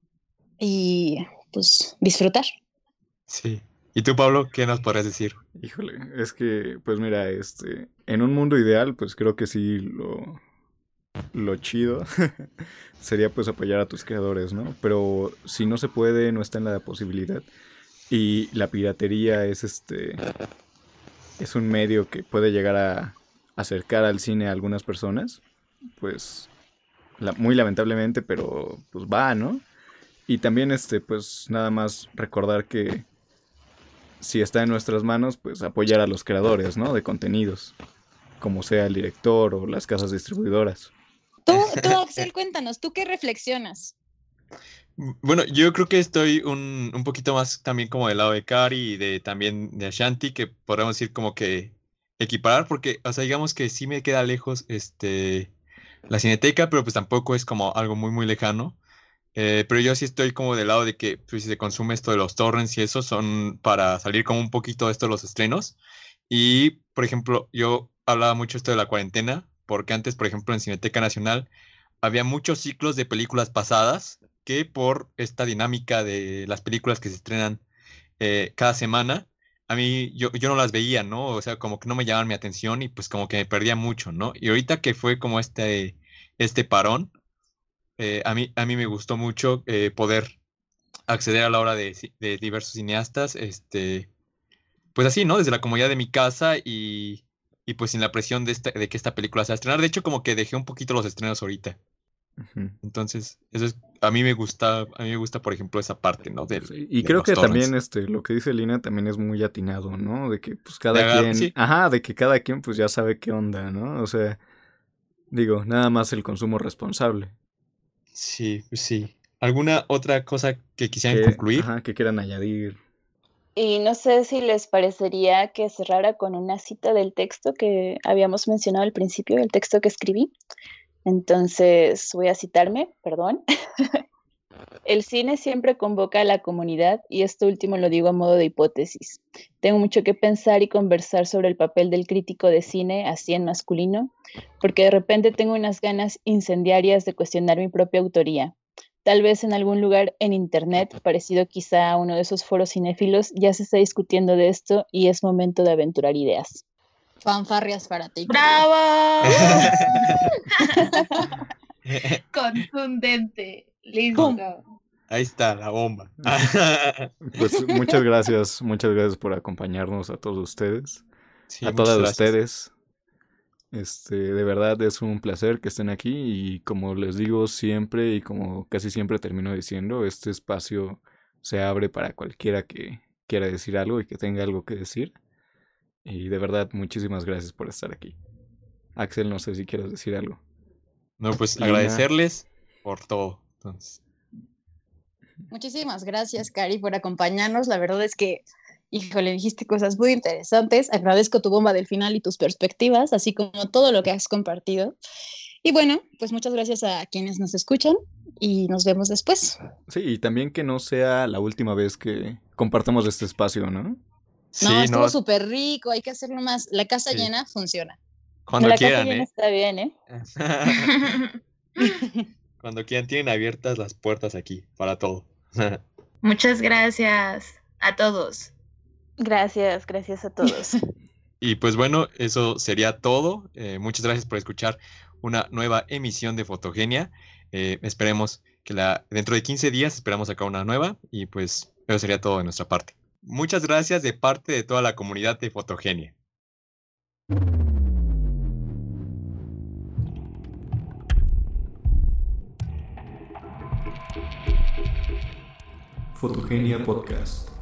y pues disfrutar. Sí, ¿Y tú, Pablo, qué nos podrías decir? Híjole, es que, pues mira, este, en un mundo ideal, pues creo que sí lo, lo chido <laughs> sería pues apoyar a tus creadores, ¿no? Pero si no se puede, no está en la posibilidad. Y la piratería es este, es un medio que puede llegar a acercar al cine a algunas personas, pues muy lamentablemente, pero pues va, ¿no? Y también este, pues nada más recordar que si está en nuestras manos, pues apoyar a los creadores, ¿no? De contenidos, como sea el director o las casas distribuidoras. Tú, tú Axel, cuéntanos, ¿tú qué reflexionas? Bueno, yo creo que estoy un, un, poquito más también como del lado de Cari y de también de Ashanti, que podemos decir como que equiparar, porque, o sea, digamos que sí me queda lejos este, la cineteca, pero pues tampoco es como algo muy, muy lejano. Eh, pero yo sí estoy como del lado de que pues, se consume esto de los torrents y eso son para salir como un poquito de esto los estrenos. Y, por ejemplo, yo hablaba mucho esto de la cuarentena, porque antes, por ejemplo, en Cineteca Nacional había muchos ciclos de películas pasadas que por esta dinámica de las películas que se estrenan eh, cada semana, a mí yo, yo no las veía, ¿no? O sea, como que no me llamaban mi atención y pues como que me perdía mucho, ¿no? Y ahorita que fue como este, este parón, eh, a, mí, a mí me gustó mucho eh, poder acceder a la obra de, diversos cineastas, este, pues así, ¿no? Desde la comodidad de mi casa y, y pues sin la presión de, esta, de que esta película se va a estrenar. De hecho, como que dejé un poquito los estrenos ahorita. Entonces, eso es, a mí me gusta, a mí me gusta, por ejemplo, esa parte, ¿no? y creo que también este, lo que dice Lina también es muy atinado, ¿no? De que pues cada quien, ajá, de que cada quien pues ya sabe qué onda, ¿no? O sea, digo, nada más el consumo responsable. Sí, pues sí. ¿Alguna otra cosa que quisieran concluir? Ajá, que quieran añadir. Y no sé si les parecería que cerrara con una cita del texto que habíamos mencionado al principio, el texto que escribí. Entonces, voy a citarme, perdón. <laughs> El cine siempre convoca a la comunidad y esto último lo digo a modo de hipótesis. Tengo mucho que pensar y conversar sobre el papel del crítico de cine, así en masculino, porque de repente tengo unas ganas incendiarias de cuestionar mi propia autoría. Tal vez en algún lugar en Internet, parecido quizá a uno de esos foros cinéfilos, ya se está discutiendo de esto y es momento de aventurar ideas. Fanfarrias para ti. ¡Bravo! <laughs> Contundente. Listo. Ahí está, la bomba. <laughs> pues muchas gracias, muchas gracias por acompañarnos a todos ustedes. a todas ustedes. Este, de verdad es un placer que estén aquí y como les digo siempre y como casi siempre termino diciendo, este espacio se abre para cualquiera que quiera decir algo y que tenga algo que decir. Y de verdad, muchísimas gracias por estar aquí. Axel, no sé si quieres decir algo. No, pues agradecerles por todo. Entonces. Muchísimas gracias, Cari, por acompañarnos. La verdad es que, híjole, dijiste cosas muy interesantes. Agradezco tu bomba del final y tus perspectivas, así como todo lo que has compartido. Y bueno, pues muchas gracias a quienes nos escuchan y nos vemos después. Sí, y también que no sea la última vez que compartamos este espacio, ¿no? No, estuvo súper rico, hay que hacerlo más. La casa llena funciona. Cuando la quieran, casa llena ¿eh? está bien, ¿eh? <laughs> Cuando quieran, tienen abiertas las puertas aquí para todo. <laughs> Muchas gracias a todos. Gracias, gracias a todos. <laughs> y pues bueno, eso sería todo. Eh, muchas gracias por escuchar una nueva emisión de Fotogenia. Eh, esperemos que la dentro de 15 días esperamos sacar una nueva y pues eso sería todo de nuestra parte. Muchas gracias de parte de toda la comunidad de Fotogenia. Fotogenia Podcast.